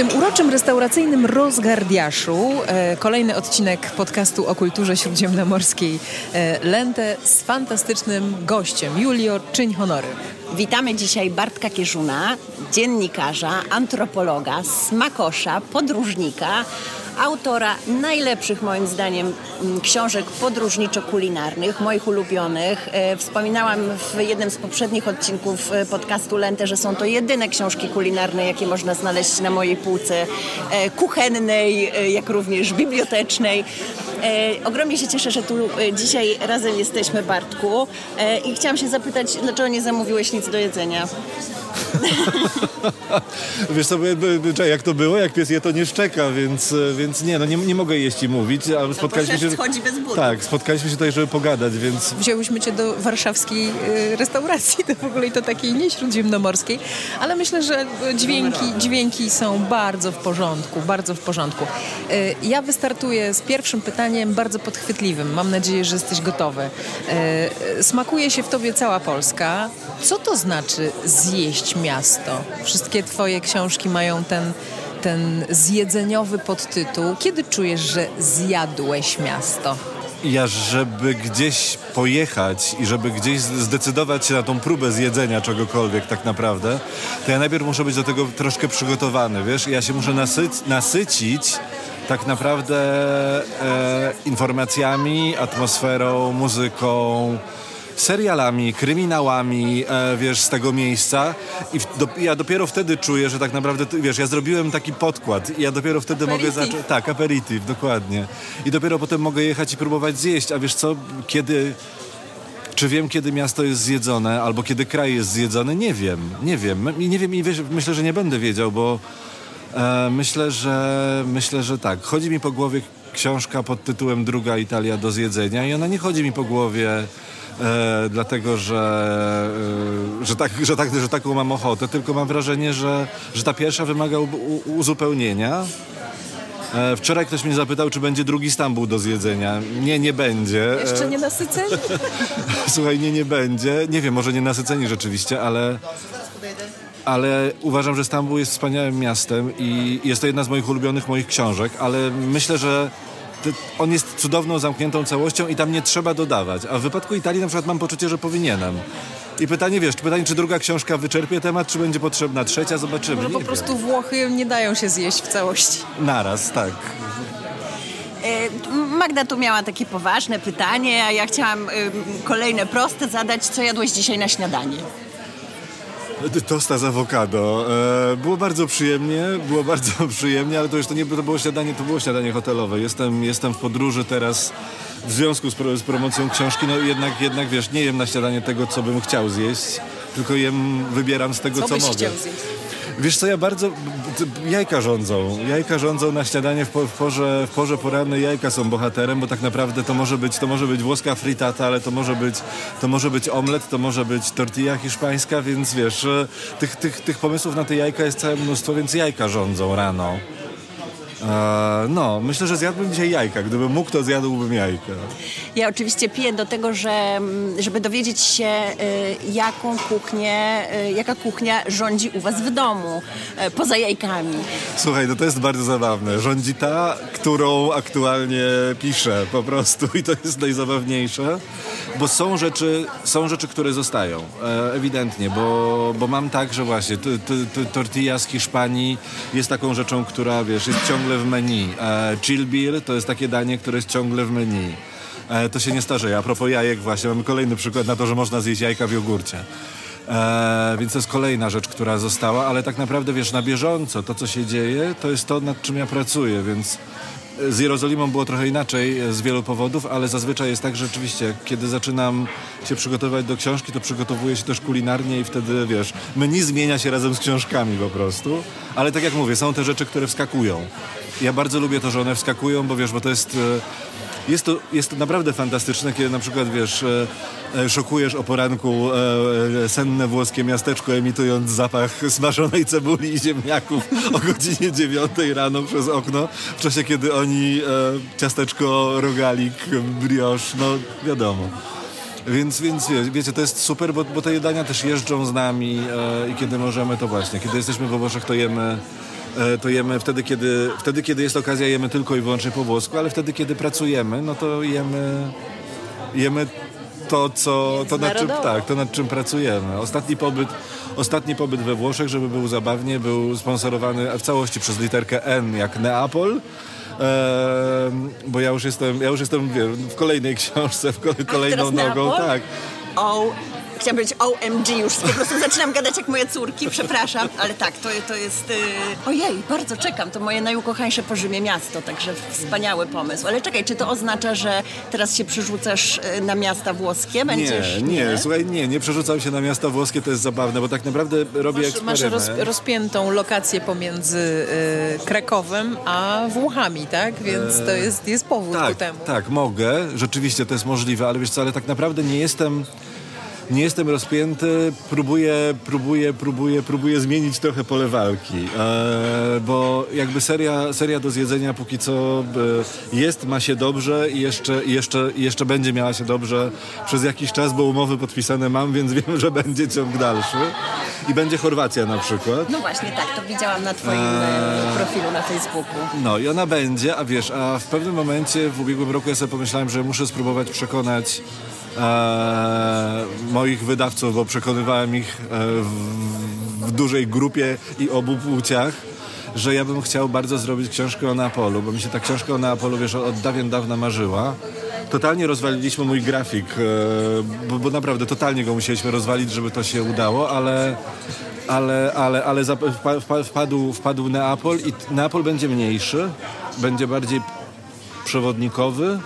tym uroczym restauracyjnym rozgardiaszu e, kolejny odcinek podcastu o kulturze śródziemnomorskiej e, Lente z fantastycznym gościem. Julio, czyń honory. Witamy dzisiaj Bartka Kierzuna, dziennikarza, antropologa, smakosza, podróżnika, autora najlepszych moim zdaniem mm, książek podróżniczo-kulinarnych, moich ulubionych. E, wspominałam w jednym z poprzednich odcinków e, podcastu Lente, że są to jedyne książki kulinarne, jakie można znaleźć na mojej półce e, kuchennej, jak również bibliotecznej. Ogromnie się cieszę, że tu dzisiaj razem jesteśmy, Bartku. I chciałam się zapytać, dlaczego nie zamówiłeś nic do jedzenia? Wiesz co, jak to było? Jak pies je, to nie szczeka, więc, więc nie, no nie, nie mogę jeść i mówić. Ale spotkaliśmy się... chodzi bez budu. Tak, spotkaliśmy się tutaj, żeby pogadać, więc... Wzięłyśmy cię do warszawskiej y, restauracji, to w ogóle i to takiej nie śródziemnomorskiej, ale myślę, że dźwięki, dźwięki są bardzo w porządku, bardzo w porządku. Y, ja wystartuję z pierwszym pytaniem, bardzo podchwytliwym. Mam nadzieję, że jesteś gotowy. Smakuje się w tobie cała Polska. Co to znaczy zjeść miasto? Wszystkie twoje książki mają ten, ten zjedzeniowy podtytuł. Kiedy czujesz, że zjadłeś miasto? Ja, żeby gdzieś pojechać i żeby gdzieś zdecydować się na tą próbę zjedzenia czegokolwiek tak naprawdę, to ja najpierw muszę być do tego troszkę przygotowany, wiesz? Ja się muszę nasyc nasycić tak naprawdę e, informacjami, atmosferą, muzyką, serialami, kryminałami, e, wiesz, z tego miejsca i w, do, ja dopiero wtedy czuję, że tak naprawdę, wiesz, ja zrobiłem taki podkład i ja dopiero wtedy aperitif. mogę zacząć... Tak, aperitif, dokładnie. I dopiero potem mogę jechać i próbować zjeść, a wiesz co, kiedy... Czy wiem, kiedy miasto jest zjedzone, albo kiedy kraj jest zjedzony? Nie wiem, nie wiem. Nie wiem i wiesz, myślę, że nie będę wiedział, bo e, myślę, że myślę, że tak. Chodzi mi po głowie książka pod tytułem Druga Italia do zjedzenia i ona nie chodzi mi po głowie e, dlatego że, e, że, tak, że, tak, że taką mam ochotę, tylko mam wrażenie, że, że ta pierwsza wymaga u, u, uzupełnienia. E, wczoraj ktoś mnie zapytał, czy będzie drugi Stambuł do zjedzenia. Nie, nie będzie. Jeszcze nie nasyceni? Słuchaj, nie, nie będzie. Nie wiem, może nie nasyceni rzeczywiście, ale ale uważam, że Stambuł jest wspaniałym miastem i jest to jedna z moich ulubionych moich książek, ale myślę, że on jest cudowną, zamkniętą całością i tam nie trzeba dodawać. A w wypadku Italii na przykład mam poczucie, że powinienem. I pytanie, wiesz, pytanie, czy druga książka wyczerpie temat, czy będzie potrzebna trzecia, zobaczymy. Może po prostu Włochy nie dają się zjeść w całości. Naraz, tak. E, Magda tu miała takie poważne pytanie, a ja chciałam kolejne proste zadać. Co jadłeś dzisiaj na śniadanie? Tosta z awokado. E, było bardzo przyjemnie, było bardzo przyjemnie, ale to już to nie to było śniadanie, to było śniadanie hotelowe. Jestem, jestem w podróży teraz w związku z, pro, z promocją książki, no jednak, jednak wiesz, nie jem na śniadanie tego, co bym chciał zjeść, tylko jem, wybieram z tego, co, co mogę. Chciał zjeść? Wiesz co, ja bardzo... Jajka rządzą. Jajka rządzą na śniadanie w, po, w, porze, w porze porannej. Jajka są bohaterem, bo tak naprawdę to może być, to może być włoska fritata, ale to może być, to może być omlet, to może być tortilla hiszpańska, więc wiesz, tych, tych, tych pomysłów na te jajka jest całe mnóstwo, więc jajka rządzą rano. E, no, myślę, że zjadłbym dzisiaj jajka. Gdybym mógł, to zjadłbym jajka. Ja oczywiście piję do tego, że, mm, żeby dowiedzieć się, y, jaką kuchnię, y, jaka kuchnia rządzi u was w domu, y, poza jajkami. Słuchaj, no to jest bardzo zabawne. Rządzi ta, którą aktualnie piszę po prostu i to jest najzabawniejsze, bo są rzeczy, są rzeczy które zostają, e, ewidentnie, bo, bo mam tak, że właśnie t, t, tortilla z Hiszpanii jest taką rzeczą, która, wiesz, jest ciągle ciągle w menu. E, chill beer to jest takie danie, które jest ciągle w menu. E, to się nie starzeje. A propos jajek właśnie, mamy kolejny przykład na to, że można zjeść jajka w jogurcie. E, więc to jest kolejna rzecz, która została, ale tak naprawdę wiesz, na bieżąco to, co się dzieje, to jest to, nad czym ja pracuję, więc z Jerozolimą było trochę inaczej e, z wielu powodów, ale zazwyczaj jest tak, że rzeczywiście, kiedy zaczynam się przygotowywać do książki, to przygotowuję się też kulinarnie i wtedy, wiesz, menu zmienia się razem z książkami po prostu. Ale tak jak mówię, są te rzeczy, które wskakują. Ja bardzo lubię to, że one wskakują, bo wiesz, bo to jest... E, jest to, jest to naprawdę fantastyczne, kiedy na przykład, wiesz, e, e, szokujesz o poranku e, senne włoskie miasteczko, emitując zapach smażonej cebuli i ziemniaków o godzinie dziewiątej rano przez okno, w czasie, kiedy oni ciasteczko, rogalik, brioche, no wiadomo. Więc, więc wiecie, to jest super, bo, bo te jedania też jeżdżą z nami i kiedy możemy, to właśnie, kiedy jesteśmy we Włoszech, to jemy e, to jemy wtedy kiedy, wtedy, kiedy jest okazja, jemy tylko i wyłącznie po włosku, ale wtedy, kiedy pracujemy, no to jemy, jemy to, co, to, nad czym, tak, to nad czym pracujemy. Ostatni pobyt, ostatni pobyt we Włoszech, żeby był zabawnie, był sponsorowany w całości przez literkę N, jak Neapol. Eee, bo ja już jestem, ja już jestem w kolejnej książce, w kolejną nogą. Tak. O chciałam powiedzieć OMG, już po prostu zaczynam gadać jak moje córki, przepraszam, ale tak, to, to jest... Yy... Ojej, bardzo czekam, to moje najukochańsze po Rzymie miasto, także wspaniały pomysł. Ale czekaj, czy to oznacza, że teraz się przerzucasz y, na miasta włoskie? Będziesz, nie, nie, nie, słuchaj, nie, nie przerzucam się na miasta włoskie, to jest zabawne, bo tak naprawdę robię masz, Masz roz, rozpiętą lokację pomiędzy y, Krakowem a Włochami, tak? Więc to jest, jest powód tak, ku temu. Tak, mogę, rzeczywiście to jest możliwe, ale wiesz co, ale tak naprawdę nie jestem nie jestem rozpięty, próbuję, próbuję, próbuję, próbuję zmienić trochę pole walki, e, bo jakby seria, seria do zjedzenia póki co e, jest, ma się dobrze i jeszcze, jeszcze, jeszcze będzie miała się dobrze przez jakiś czas, bo umowy podpisane mam, więc wiem, że będzie ciąg dalszy. I będzie Chorwacja na przykład. No właśnie, tak, to widziałam na twoim eee... profilu na Facebooku. No i ona będzie, a wiesz, a w pewnym momencie w ubiegłym roku ja sobie pomyślałem, że muszę spróbować przekonać e, moich wydawców, bo przekonywałem ich e, w, w dużej grupie i obu płciach że ja bym chciał bardzo zrobić książkę o Neapolu, bo mi się ta książka o Neapolu, wiesz, od dawien dawna marzyła. Totalnie rozwaliliśmy mój grafik, e, bo, bo, naprawdę totalnie go musieliśmy rozwalić, żeby to się udało, ale, ale, ale, ale wpadł, wpadł Neapol i Neapol będzie mniejszy, będzie bardziej przewodnikowy,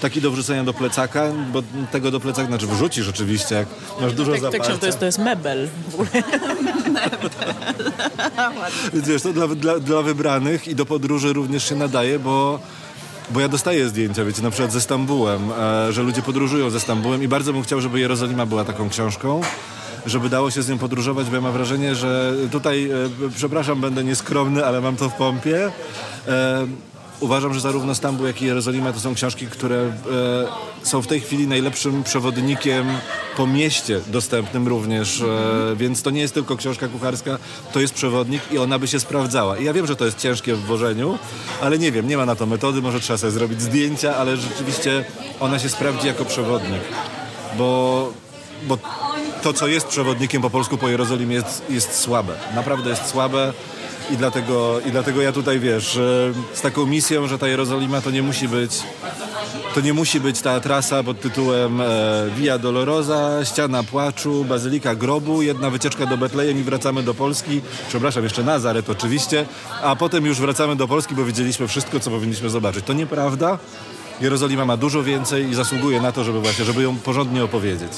taki do wrzucenia do plecaka, bo tego do plecaka, znaczy wrzucisz oczywiście, jak masz dużo tak, zapalca. Tak, to jest, to jest mebel w ogóle. Więc wiesz, to dla, dla, dla wybranych i do podróży również się nadaje, bo bo ja dostaję zdjęcia, wiecie, na przykład ze Stambułem, e, że ludzie podróżują ze Stambułem i bardzo bym chciał, żeby Jerozolima była taką książką żeby dało się z nią podróżować, bo ja mam wrażenie, że tutaj, e, przepraszam, będę nieskromny, ale mam to w pompie. E, Uważam, że zarówno Stambuł, jak i Jerozolima to są książki, które e, są w tej chwili najlepszym przewodnikiem po mieście dostępnym również, e, więc to nie jest tylko książka kucharska, to jest przewodnik i ona by się sprawdzała. I ja wiem, że to jest ciężkie w wożeniu, ale nie wiem, nie ma na to metody, może trzeba sobie zrobić zdjęcia, ale rzeczywiście ona się sprawdzi jako przewodnik, bo, bo to, co jest przewodnikiem po polsku po Jerozolimie jest, jest słabe. Naprawdę jest słabe i dlatego, i dlatego ja tutaj, wiesz, z taką misją, że ta Jerozolima to nie musi być to nie musi być ta trasa pod tytułem e, Via Dolorosa, Ściana Płaczu, Bazylika Grobu, jedna wycieczka do Betlejem i wracamy do Polski. Przepraszam, jeszcze Nazaret oczywiście, a potem już wracamy do Polski, bo widzieliśmy wszystko, co powinniśmy zobaczyć. To nieprawda. Jerozolima ma dużo więcej i zasługuje na to, żeby właśnie, żeby ją porządnie opowiedzieć.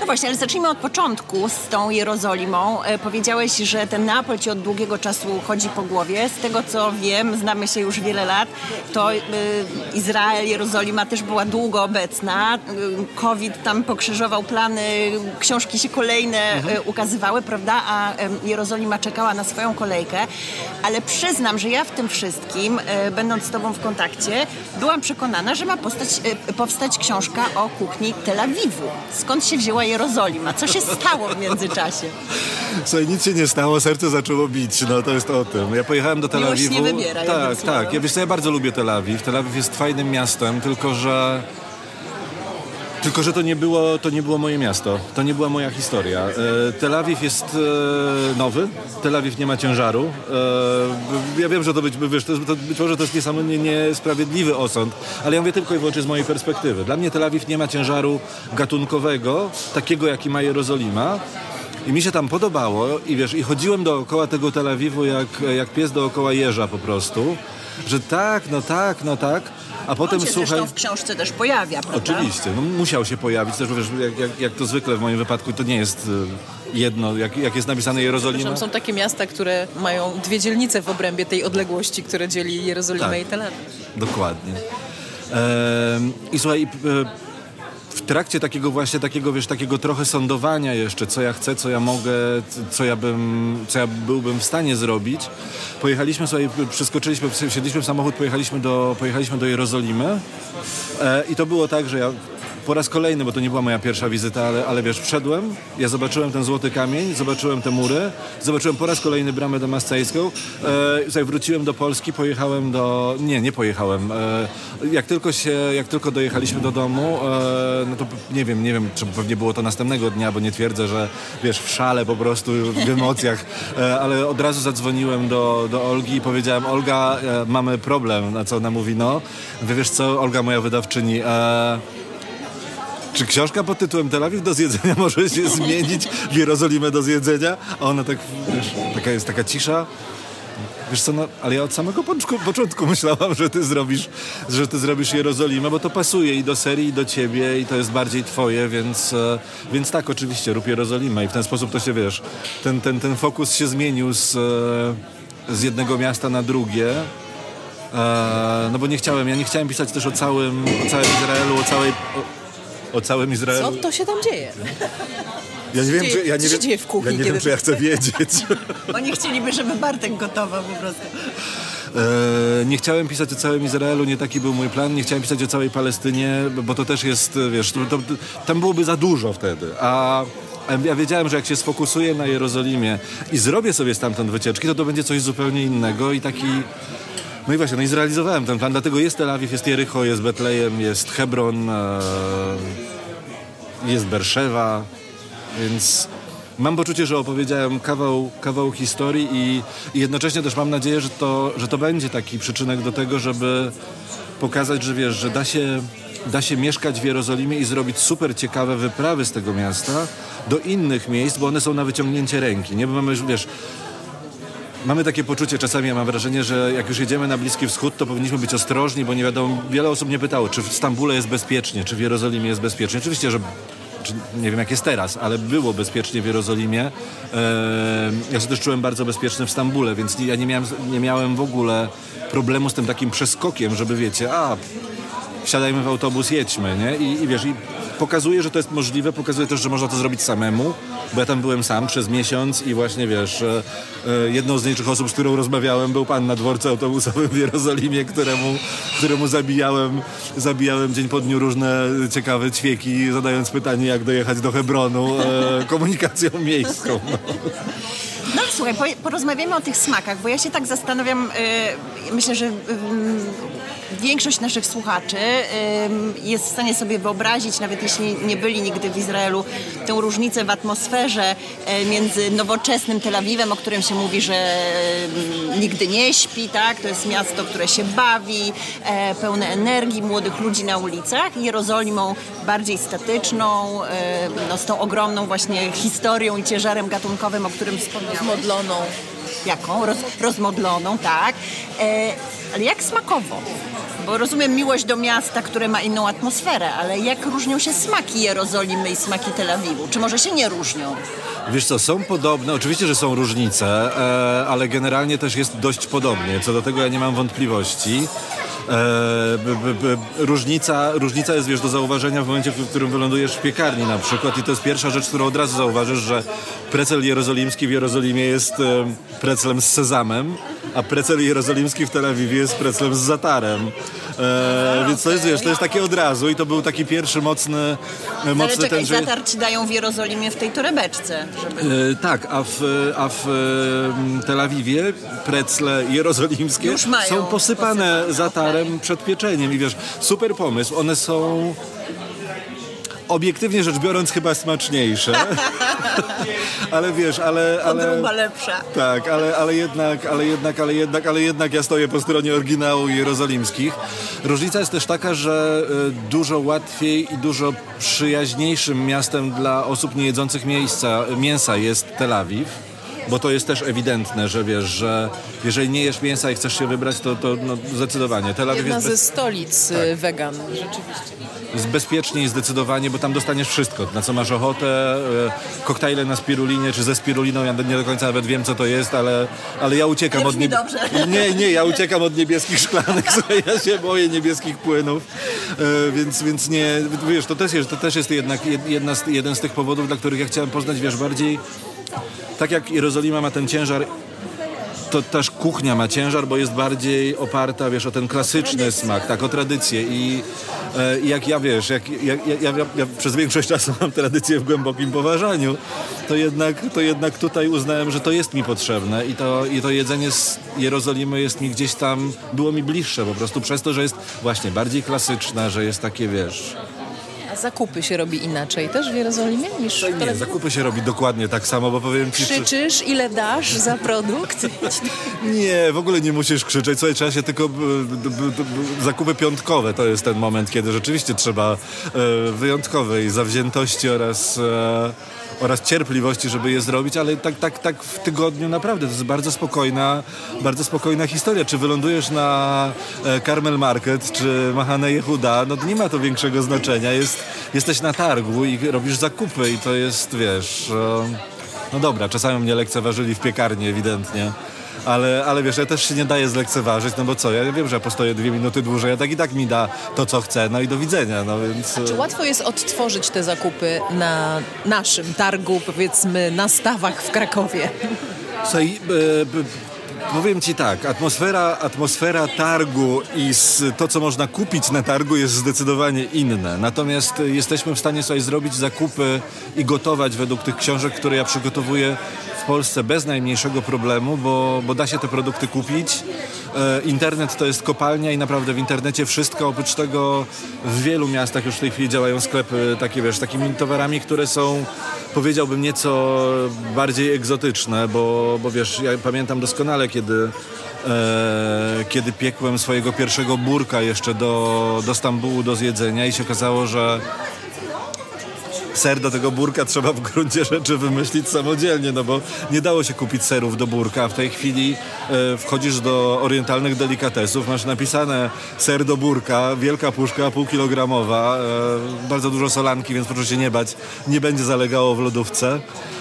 No właśnie, ale zacznijmy od początku z tą Jerozolimą. E, powiedziałeś, że ten Neapol ci od długiego czasu chodzi po głowie. Z tego co wiem, znamy się już wiele lat, to e, Izrael, Jerozolima też była długo obecna. E, COVID tam pokrzyżował plany, książki się kolejne e, mhm. ukazywały, prawda? A Jerozolima czekała na swoją kolejkę. Ale przyznam, że ja w tym wszystkim, e, będąc z tobą w kontakcie, byłam przekonana, że ma postać, e, powstać książka o kuchni Tel Awiwu. Skąd się wzięła Jerozolima? Co się stało w międzyczasie? Słuchaj, nic się nie stało, serce zaczęło bić, no to jest o tym. Ja pojechałem do Tel Awiwu. nie wybiera. Tak, tak. Ja, wiesz co, ja bardzo lubię Tel Awiw. Tel Awiw jest fajnym miastem, tylko że tylko, że to nie, było, to nie było moje miasto, to nie była moja historia. E, Tel Awiw jest e, nowy, Tel Awiw nie ma ciężaru. E, ja wiem, że to być, wiesz, to, to, być może to jest niesamowicie niesprawiedliwy osąd, ale ja mówię tylko i wyłącznie z mojej perspektywy. Dla mnie Tel Awiw nie ma ciężaru gatunkowego, takiego jaki ma Jerozolima. I mi się tam podobało i wiesz, i chodziłem dookoła tego Tel Awiwu jak, jak pies dookoła jeża po prostu, że tak, no tak, no tak. A potem On się słuchaj. w książce też pojawia, prawda? Oczywiście, no, musiał się pojawić. Też wiesz, jak, jak, jak to zwykle w moim wypadku, to nie jest y, jedno, jak, jak jest napisane Jerozolima. Są takie miasta, które mają dwie dzielnice w obrębie tej odległości, które dzieli Jerozolimę tak, i Tel Awiw. Dokładnie. I słuchaj, w trakcie takiego właśnie takiego, wiesz, takiego trochę sądowania jeszcze, co ja chcę, co ja mogę, co ja bym, co ja byłbym w stanie zrobić, pojechaliśmy sobie, przeskoczyliśmy, wsiedliśmy w samochód, pojechaliśmy do, pojechaliśmy do Jerozolimy. E, i to było tak, że ja po raz kolejny, bo to nie była moja pierwsza wizyta, ale, ale wiesz, wszedłem, ja zobaczyłem ten złoty kamień, zobaczyłem te mury, zobaczyłem po raz kolejny bramę damascejską, e, wróciłem do Polski, pojechałem do... Nie, nie pojechałem. E, jak tylko się, jak tylko dojechaliśmy do domu, e, no to nie wiem, nie wiem, czy pewnie było to następnego dnia, bo nie twierdzę, że wiesz, w szale po prostu, w emocjach, e, ale od razu zadzwoniłem do, do Olgi i powiedziałem, Olga, e, mamy problem, na co ona mówi, no, wiesz co, Olga, moja wydawczyni, e, czy książka pod tytułem Tel Awiw do zjedzenia może się zmienić w Jerozolimę do zjedzenia? A ona tak, wiesz, taka jest taka cisza. Wiesz co, no, ale ja od samego początku, początku myślałam, że ty zrobisz, że ty zrobisz Jerozolimę, bo to pasuje i do serii, i do ciebie, i to jest bardziej twoje, więc, e, więc tak, oczywiście, rób Jerozolimę i w ten sposób to się, wiesz, ten, ten, ten fokus się zmienił z, e, z jednego miasta na drugie. E, no bo nie chciałem, ja nie chciałem pisać też o całym, o całym Izraelu, o całej... O, o całym Izraelu. Co to się tam dzieje? Ja nie wiem, czy, ja nie wiem, dzieje w kuchni, ja nie wiem, czy ja chcę wiedzieć. Oni chcieliby, żeby Bartek gotował po prostu. E, nie chciałem pisać o całym Izraelu, nie taki był mój plan. Nie chciałem pisać o całej Palestynie, bo to też jest, wiesz, to, to, tam byłoby za dużo wtedy. A ja wiedziałem, że jak się sfokusuję na Jerozolimie i zrobię sobie stamtąd wycieczki, to to będzie coś zupełnie innego i taki... No i właśnie, no i zrealizowałem ten plan, dlatego jest Tel Awiw, jest Jericho, jest Betlejem, jest Hebron, e, jest Berszewa, więc mam poczucie, że opowiedziałem kawał, kawał historii i, i jednocześnie też mam nadzieję, że to, że to będzie taki przyczynek do tego, żeby pokazać, że wiesz, że da się, da się mieszkać w Jerozolimie i zrobić super ciekawe wyprawy z tego miasta do innych miejsc, bo one są na wyciągnięcie ręki, nie? Bo mamy wiesz, Mamy takie poczucie, czasami ja mam wrażenie, że jak już jedziemy na Bliski Wschód, to powinniśmy być ostrożni, bo nie wiadomo, wiele osób mnie pytało, czy w Stambule jest bezpiecznie, czy w Jerozolimie jest bezpiecznie. Oczywiście, że nie wiem jak jest teraz, ale było bezpiecznie w Jerozolimie. Eee, ja się też czułem bardzo bezpieczny w Stambule, więc ja nie miałem, nie miałem w ogóle problemu z tym takim przeskokiem, żeby wiecie, a wsiadajmy w autobus, jedźmy, nie? I, i wiesz, i pokazuje, że to jest możliwe, pokazuje też, że można to zrobić samemu, bo ja tam byłem sam przez miesiąc i właśnie, wiesz, e, e, jedną z nielicznych osób, z którą rozmawiałem, był pan na dworcu autobusowym w Jerozolimie, któremu, któremu zabijałem, zabijałem dzień po dniu różne ciekawe ćwieki, zadając pytanie, jak dojechać do Hebronu e, komunikacją miejską. No. Słuchaj, po, porozmawiamy o tych smakach, bo ja się tak zastanawiam, y, myślę, że y, większość naszych słuchaczy y, jest w stanie sobie wyobrazić, nawet jeśli nie byli nigdy w Izraelu, tę różnicę w atmosferze między nowoczesnym Tel Awiwem, o którym się mówi, że nigdy nie śpi, tak? To jest miasto, które się bawi, pełne energii, młodych ludzi na ulicach, Jerozolimą bardziej statyczną, no, z tą ogromną właśnie historią i ciężarem gatunkowym, o którym wspomniałam. Modloną. Jaką? Roz, rozmodloną, tak. E, ale jak smakowo? Bo rozumiem miłość do miasta, które ma inną atmosferę, ale jak różnią się smaki Jerozolimy i smaki Tel Awiwu? Czy może się nie różnią? Wiesz co, są podobne, oczywiście, że są różnice, e, ale generalnie też jest dość podobnie. Co do tego ja nie mam wątpliwości. E, różnica, różnica jest, wiesz, do zauważenia w momencie, w którym wylądujesz w piekarni na przykład. I to jest pierwsza rzecz, którą od razu zauważysz, że precel jerozolimski w Jerozolimie jest preclem z sezamem, a precel jerozolimski w Tel Awiwie jest preclem z zatarem. E, więc to jest, wiesz, to jest takie od razu i to był taki pierwszy mocny, Ale mocny czekaj, ten, że... zatar ci dają w Jerozolimie w tej torebeczce, żeby... E, tak, a w, a w e, Tel Awiwie precle jerozolimskie są posypane posypane, zatarem przed pieczeniem i wiesz, super pomysł. One są obiektywnie rzecz biorąc chyba smaczniejsze. ale wiesz, ale... ale... Podróba lepsza. Tak, ale, ale jednak, ale jednak, ale jednak, ale jednak ja stoję po stronie oryginału jerozolimskich. Różnica jest też taka, że y, dużo łatwiej i dużo przyjaźniejszym miastem dla osób niejedzących miejsca, mięsa jest Tel Awiw. Bo to jest też ewidentne, że wiesz, że jeżeli nie jesz mięsa i chcesz się wybrać, to, to no, zdecydowanie. Tel Awiw Jedna jest, ze stolic y, wegan, rzeczywiście. jest bezpieczniej zdecydowanie, bo tam dostaniesz wszystko, na co masz ochotę. E, koktajle na spirulinie, czy ze spiruliną, ja nie do końca nawet wiem, co to jest, ale, ale ja uciekam od brzmi dobrze. Nie, nie, ja uciekam od niebieskich szklanek, ja się boję niebieskich płynów, e, więc, więc nie, wiesz, to też jest, to też jest jednak jedna z, jeden z tych powodów, dla których ja chciałem poznać, wiesz, bardziej tak jak Jerozolima ma ten ciężar to też kuchnia ma ciężar, bo jest bardziej oparta, wiesz, o ten klasyczny smak, tak, o tradycję. I, E, jak ja wiesz, jak, jak, ja, ja, ja przez większość czasu mam tradycję w głębokim poważaniu, to jednak, to jednak tutaj uznałem, że to jest mi potrzebne i to, i to jedzenie z Jerozolimy jest mi gdzieś tam, było mi bliższe po prostu przez to, że jest właśnie bardziej klasyczne, że jest takie, wiesz... A zakupy się robi inaczej też w Jerozolimie niż w Nie, zakupy się robi dokładnie tak samo, bo powiem ci... Krzyczysz, ile dasz za produkt? Nie, w ogóle nie musisz krzyczeć. Słuchaj, trzeba się tylko... Zakupy piątkowe to jest ten moment, kiedy rzeczywiście trzeba e, wyjątkowej zawziętości oraz... Oraz cierpliwości, żeby je zrobić, ale tak, tak, tak w tygodniu naprawdę to jest bardzo spokojna, bardzo spokojna historia. Czy wylądujesz na e, Carmel Market, czy Mahane Yehuda, no nie ma to większego znaczenia. Jest, jesteś na targu i robisz zakupy i to jest, wiesz... E, no dobra, czasami mnie lekceważyli w piekarni ewidentnie. Ale, ale wiesz, ja też się nie daję zlekceważyć, no bo co, ja wiem, że ja postoję dwie minuty dłużej, a tak i tak mi da to, co chce, no i do widzenia, no więc... Czy łatwo jest odtworzyć te zakupy na naszym targu, powiedzmy, na stawach w Krakowie? Słuchaj, e, powiem ci tak, atmosfera, atmosfera targu i to, co można kupić na targu jest zdecydowanie inne. Natomiast e, jesteśmy w stanie sobie zrobić zakupy i gotować według tych książek, które ja przygotowuję w Polsce bez najmniejszego problemu, bo, bo da się te produkty kupić. E, Internet to jest kopalnia i naprawdę w internecie wszystko, oprócz tego w wielu miastach już w tej chwili działają sklepy takie, wiesz, takimi towarami, które są, powiedziałbym, nieco bardziej egzotyczne, bo, bo wiesz, ja pamiętam doskonale, kiedy e, kiedy piekłem swojego pierwszego burka jeszcze do, do Stambułu do zjedzenia i się okazało, że ser do tego burka trzeba w gruncie rzeczy wymyślić samodzielnie, no bo nie dało się kupić serów do burka. W tej chwili e, wchodzisz do orientalnych delikatesów, masz napisane ser do burka, wielka puszka, półkilogramowa, e, bardzo dużo solanki, więc proszę się nie bać, nie będzie zalegało w lodówce.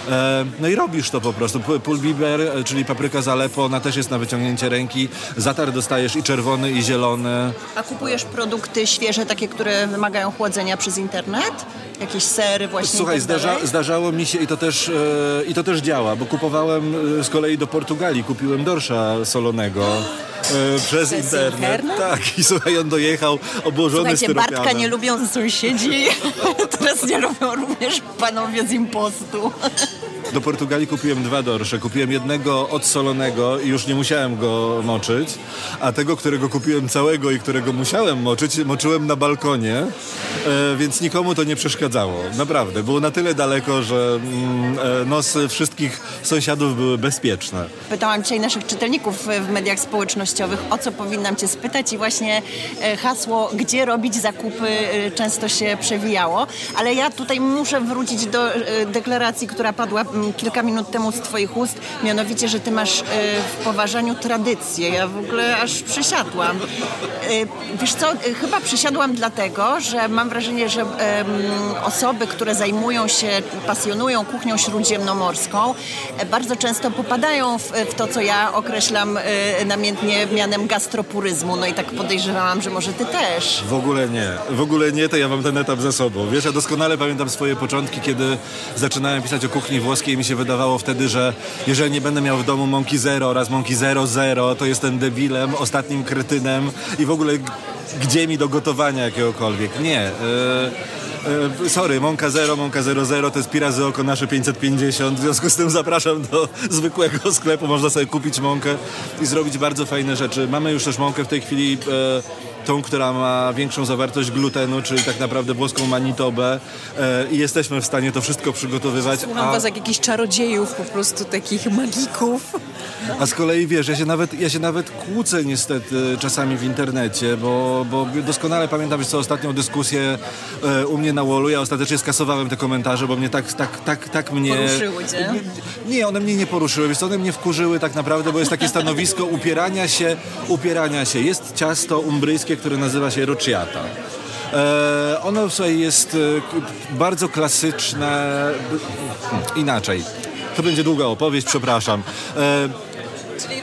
E, no i robisz to po prostu. Pulbiber, e, czyli papryka z Aleppo, ona też jest na wyciągnięcie ręki. Zatar dostajesz i czerwony, i zielony. A kupujesz produkty świeże, takie, które wymagają chłodzenia przez internet? Jakieś sery właśnie Słuchaj, tak zdarza, zdarzało mi się i to, też, e, i to też działa, bo kupowałem e, z kolei do Portugalii, kupiłem dorsza solonego e, przez, internet. internet? Tak, i słuchaj, on dojechał obłożony Słuchajcie, styropianem. Bartka nie lubią sąsiedzi, teraz nie lubią również panowie z impostu. Do Portugalii kupiłem dwa dorsze. Kupiłem jednego odsolonego i już nie musiałem go moczyć, a tego, którego kupiłem całego i którego musiałem moczyć, moczyłem na balkonie, e, więc nikomu to nie przeszkadzało. Naprawdę. Było na tyle daleko, że mm, e, nosy wszystkich sąsiadów były bezpieczne. Pytałam dzisiaj naszych czytelników w mediach społecznościowych, o co powinnam cię spytać i właśnie e, hasło, gdzie robić zakupy często się przewijało. Ale ja tutaj muszę wrócić do deklaracji, która padła kilka minut temu z twoich ust, mianowicie, że ty masz e, w poważaniu tradycję. Ja w ogóle aż przysiadłam. E, Wiesz co, e, chyba przysiadłam dlatego, że mam wrażenie, że osoby, które zajmują się, pasjonują kuchnią śródziemnomorską, bardzo często popadają w, to, co ja określam namiętnie mianem gastropuryzmu. No i tak podejrzewałam, że może ty też. W ogóle nie. W ogóle nie, to ja mam ten etap za sobą. Wiesz, ja doskonale pamiętam swoje początki, kiedy zaczynałem pisać o kuchni włoskiej i mi się wydawało wtedy, że jeżeli nie będę miał w domu mąki zero oraz mąki zero zero, to jestem debilem, ostatnim kretynem i w ogóle gdzie mi do gotowania jakiegokolwiek. Nie. E, sorry, zero, mąka zero zero to jest pi razy oko nasze 550, w związku z tym zapraszam do zwykłego sklepu, można sobie kupić mąkę i zrobić bardzo fajne rzeczy. Mamy już też mąkę w tej chwili e, tą, która ma większą zawartość glutenu, czyli tak naprawdę włoską manitobę e, i jesteśmy w stanie to wszystko przygotowywać. Słucham a- was jak jakichś czarodziejów, po prostu takich magików. A z kolei wiesz, ja się nawet, ja się nawet kłócę niestety czasami w internecie, bo, bo doskonale pamiętam, wiesz co, ostatnią dyskusję e, u mnie na Wallu, ja ostatecznie skasowałem te komentarze, bo mnie tak, tak, tak, tak mnie... Poruszyły cię? Nie, one mnie nie poruszyły, co, one mnie wkurzyły tak naprawdę, bo jest takie stanowisko upierania się, upierania się. Jest ciasto umbryjskie, które nazywa się rocciata. E, ono słuchaj, jest e, bardzo klasyczne, inaczej. To będzie długa opowieść, przepraszam. E,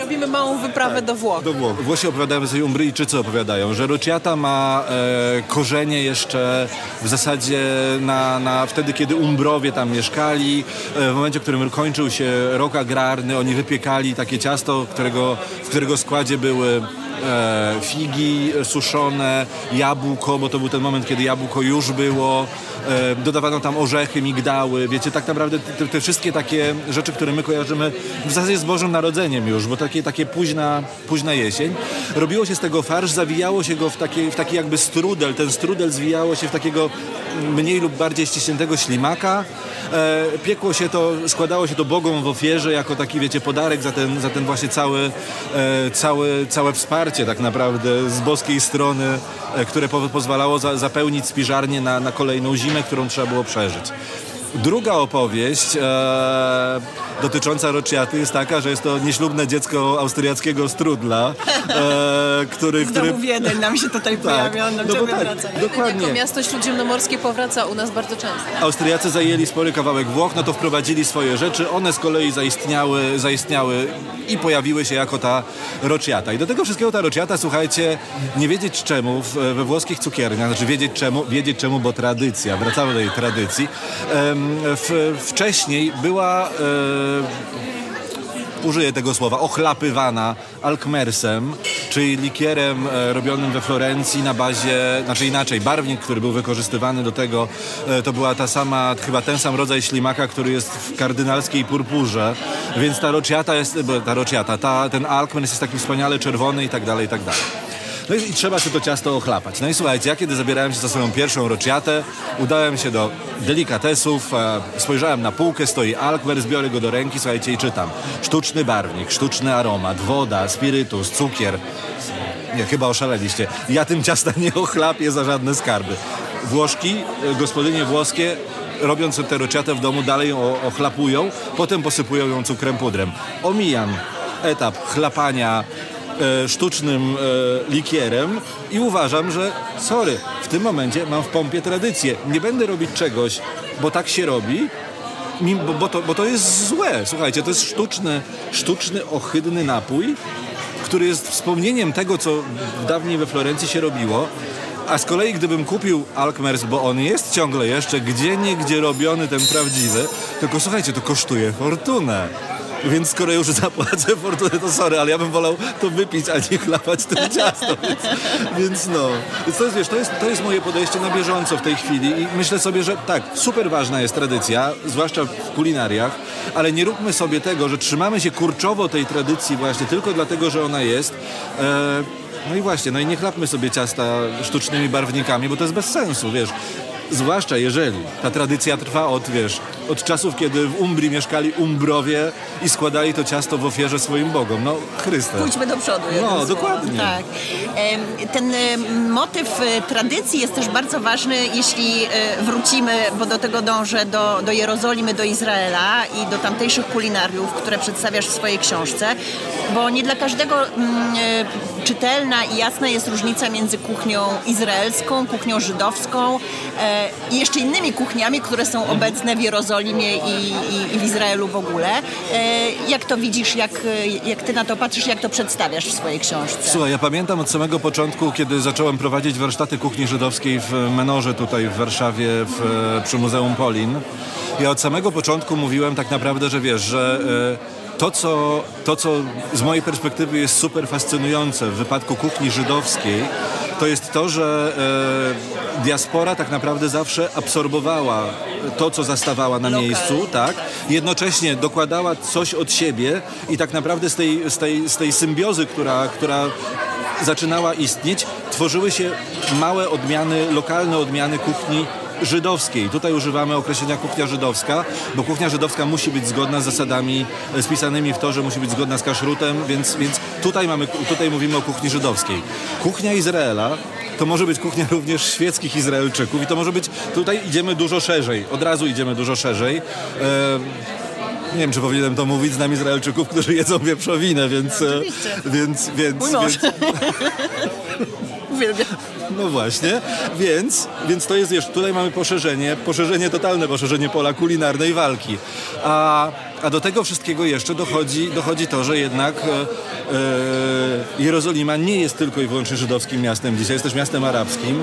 robimy małą wyprawę do Włoch. do Włoch. Włosi opowiadają sobie, Umbryjczycy opowiadają, że Rocciata ma e, korzenie jeszcze w zasadzie na, na wtedy, kiedy Umbrowie tam mieszkali. E, w momencie, w którym kończył się rok agrarny, oni wypiekali takie ciasto, którego, w którego składzie były figi suszone, jabłko, bo to był ten moment, kiedy jabłko już było, e, dodawano tam orzechy, migdały, wiecie, tak naprawdę te, te wszystkie takie rzeczy, które my kojarzymy w zasadzie z Bożym Narodzeniem już, bo takie, takie późna, późna jesień. Robiło się z tego farsz, zawijało się go w taki, w taki jakby strudel, ten strudel zwijało się w takiego mniej lub bardziej ściśniętego ślimaka, e, piekło się to, składało się to Bogom w ofierze jako taki, wiecie, podarek za ten, za ten właśnie cały, e, cały, całe wsparcie tak naprawdę z boskiej strony, e, które po, pozwalało za, zapełnić spiżarnię na, na kolejną zimę, którą trzeba było przeżyć. Druga opowieść e, dotycząca Rocciaty jest taka, że jest to nieślubne dziecko austriackiego strudla, e, który... Znowu który... Wiedeń nam się tutaj pojawia, no, no bo tak, wraca. dokładnie. Jako miasto śródziemnomorskie powraca u nas bardzo często. Austriacy zajęli spory kawałek Włoch, no to wprowadzili swoje rzeczy, one z kolei zaistniały, zaistniały i pojawiły się jako ta rocciata. I do tego wszystkiego ta rocciata, słuchajcie, nie wiedzieć czemu we włoskich cukierniach, znaczy wiedzieć czemu, wiedzieć czemu, bo tradycja, wracamy do tej tradycji, w, wcześniej była użyję tego słowa, ochlapywana alkmersem, czyli likierem e, robionym we Florencji na bazie, znaczy inaczej, barwnik, który był wykorzystywany do tego, e, to była ta sama, chyba ten sam rodzaj ślimaka, który jest w kardynalskiej purpurze, więc ta rocciata jest, ta rocciata, ta, ten alkmers jest taki wspaniale czerwony i tak dalej, i tak dalej. No i, i trzeba się to ciasto ochlapać. No i słuchajcie, ja kiedy zabierałem się za swoją pierwszą rocciatę, udałem się do delikatesów, e, spojrzałem na półkę, stoi alkwer, zbiorę go do ręki, słuchajcie, i czytam. Sztuczny barwnik, sztuczny aromat, woda, spirytus, cukier. Nie, chyba oszaleliście. Ja tym ciasta nie ochlapię za żadne skarby. Włoszki, e, gospodynie włoskie robiąc tę rocciatę w domu dalej ją ochlapują, potem posypują ją cukrem pudrem. Omijam etap chlapania, e, sztucznym e, likierem i uważam, że sorry, w tym momencie mam w pompie tradycję. Nie będę robić czegoś, bo tak się robi, bo, bo, to, bo to jest złe. Słuchajcie, to jest sztuczny, sztuczny, ohydny napój, który jest wspomnieniem tego, co dawniej we Florencji się robiło. A z kolei gdybym kupił Alkmers, bo on jest ciągle jeszcze gdzie niegdzie robiony ten prawdziwy, tylko słuchajcie, to kosztuje fortunę. Więc skoro już zapłacę fortunę, to sorry, ale ja bym wolał to wypić, a nie chlapać tym ciasto. Więc, więc no. To jest, wiesz, to jest, to jest moje podejście na bieżąco w tej chwili i myślę sobie, że tak, super ważna jest tradycja, zwłaszcza w kulinariach, ale nie róbmy sobie tego, że trzymamy się kurczowo tej tradycji właśnie tylko dlatego, że ona jest. E, no i właśnie, no i nie chlapmy sobie ciasta sztucznymi barwnikami, bo to jest bez sensu, wiesz. Zwłaszcza jeżeli ta tradycja trwa od, wiesz, od czasów, kiedy w Umbrii mieszkali Umbrowie i składali to ciasto w ofierze swoim bogom. No, Chryste. Pójdźmy do przodu. No, dokładnie. Tak. Ten motyw e, tradycji jest też bardzo ważny, jeśli e, wrócimy, bo do tego dążę, do, do Jerozolimy, do Izraela i do tamtejszych kulinariów, które przedstawiasz w swojej książce, bo nie dla każdego mm, e, czytelna i jasna jest różnica między kuchnią izraelską, kuchnią żydowską, i jeszcze innymi kuchniami, które są obecne w Jerozolimie i, i, i w Izraelu w ogóle. E, jak to widzisz, jak, jak ty na to patrzysz, jak to przedstawiasz w swojej książce? Słuchaj, ja pamiętam od samego początku, kiedy zacząłem prowadzić warsztaty kuchni żydowskiej w Menorze tutaj w Warszawie w, przy Muzeum Polin. Ja od samego początku mówiłem tak naprawdę, że wiesz, że e, to co, to, co z mojej perspektywy jest super fascynujące w wypadku kuchni żydowskiej, to jest to, że e, diaspora tak naprawdę zawsze absorbowała to, co zastawała na miejscu, tak? Jednocześnie dokładała coś od siebie i tak naprawdę z tej, z tej, z tej symbiozy, która, która zaczynała istnieć, tworzyły się małe odmiany, lokalne odmiany kuchni żydowskiej. Tutaj używamy określenia kuchnia żydowska, bo kuchnia żydowska musi być zgodna z zasadami spisanymi w to, że musi być zgodna z kaszrutem, więc, więc tutaj, mamy, tutaj mówimy o kuchni żydowskiej. Kuchnia Izraela to może być kuchnia również świeckich Izraelczyków i to może być, tutaj idziemy dużo szerzej, od razu idziemy dużo szerzej. E, nie wiem, czy powinienem to mówić, znam Izraelczyków, którzy jedzą wieprzowinę, więc... No, więc, więc, Mój mąż. Więc... Uwielbiam. No właśnie, więc, więc to jest, wiesz, tutaj mamy poszerzenie, poszerzenie totalne, poszerzenie pola kulinarnej walki. A a do tego wszystkiego jeszcze dochodzi, dochodzi to, że jednak e, e, Jerozolima nie jest tylko i wyłącznie żydowskim miastem dzisiaj, jest też miastem arabskim,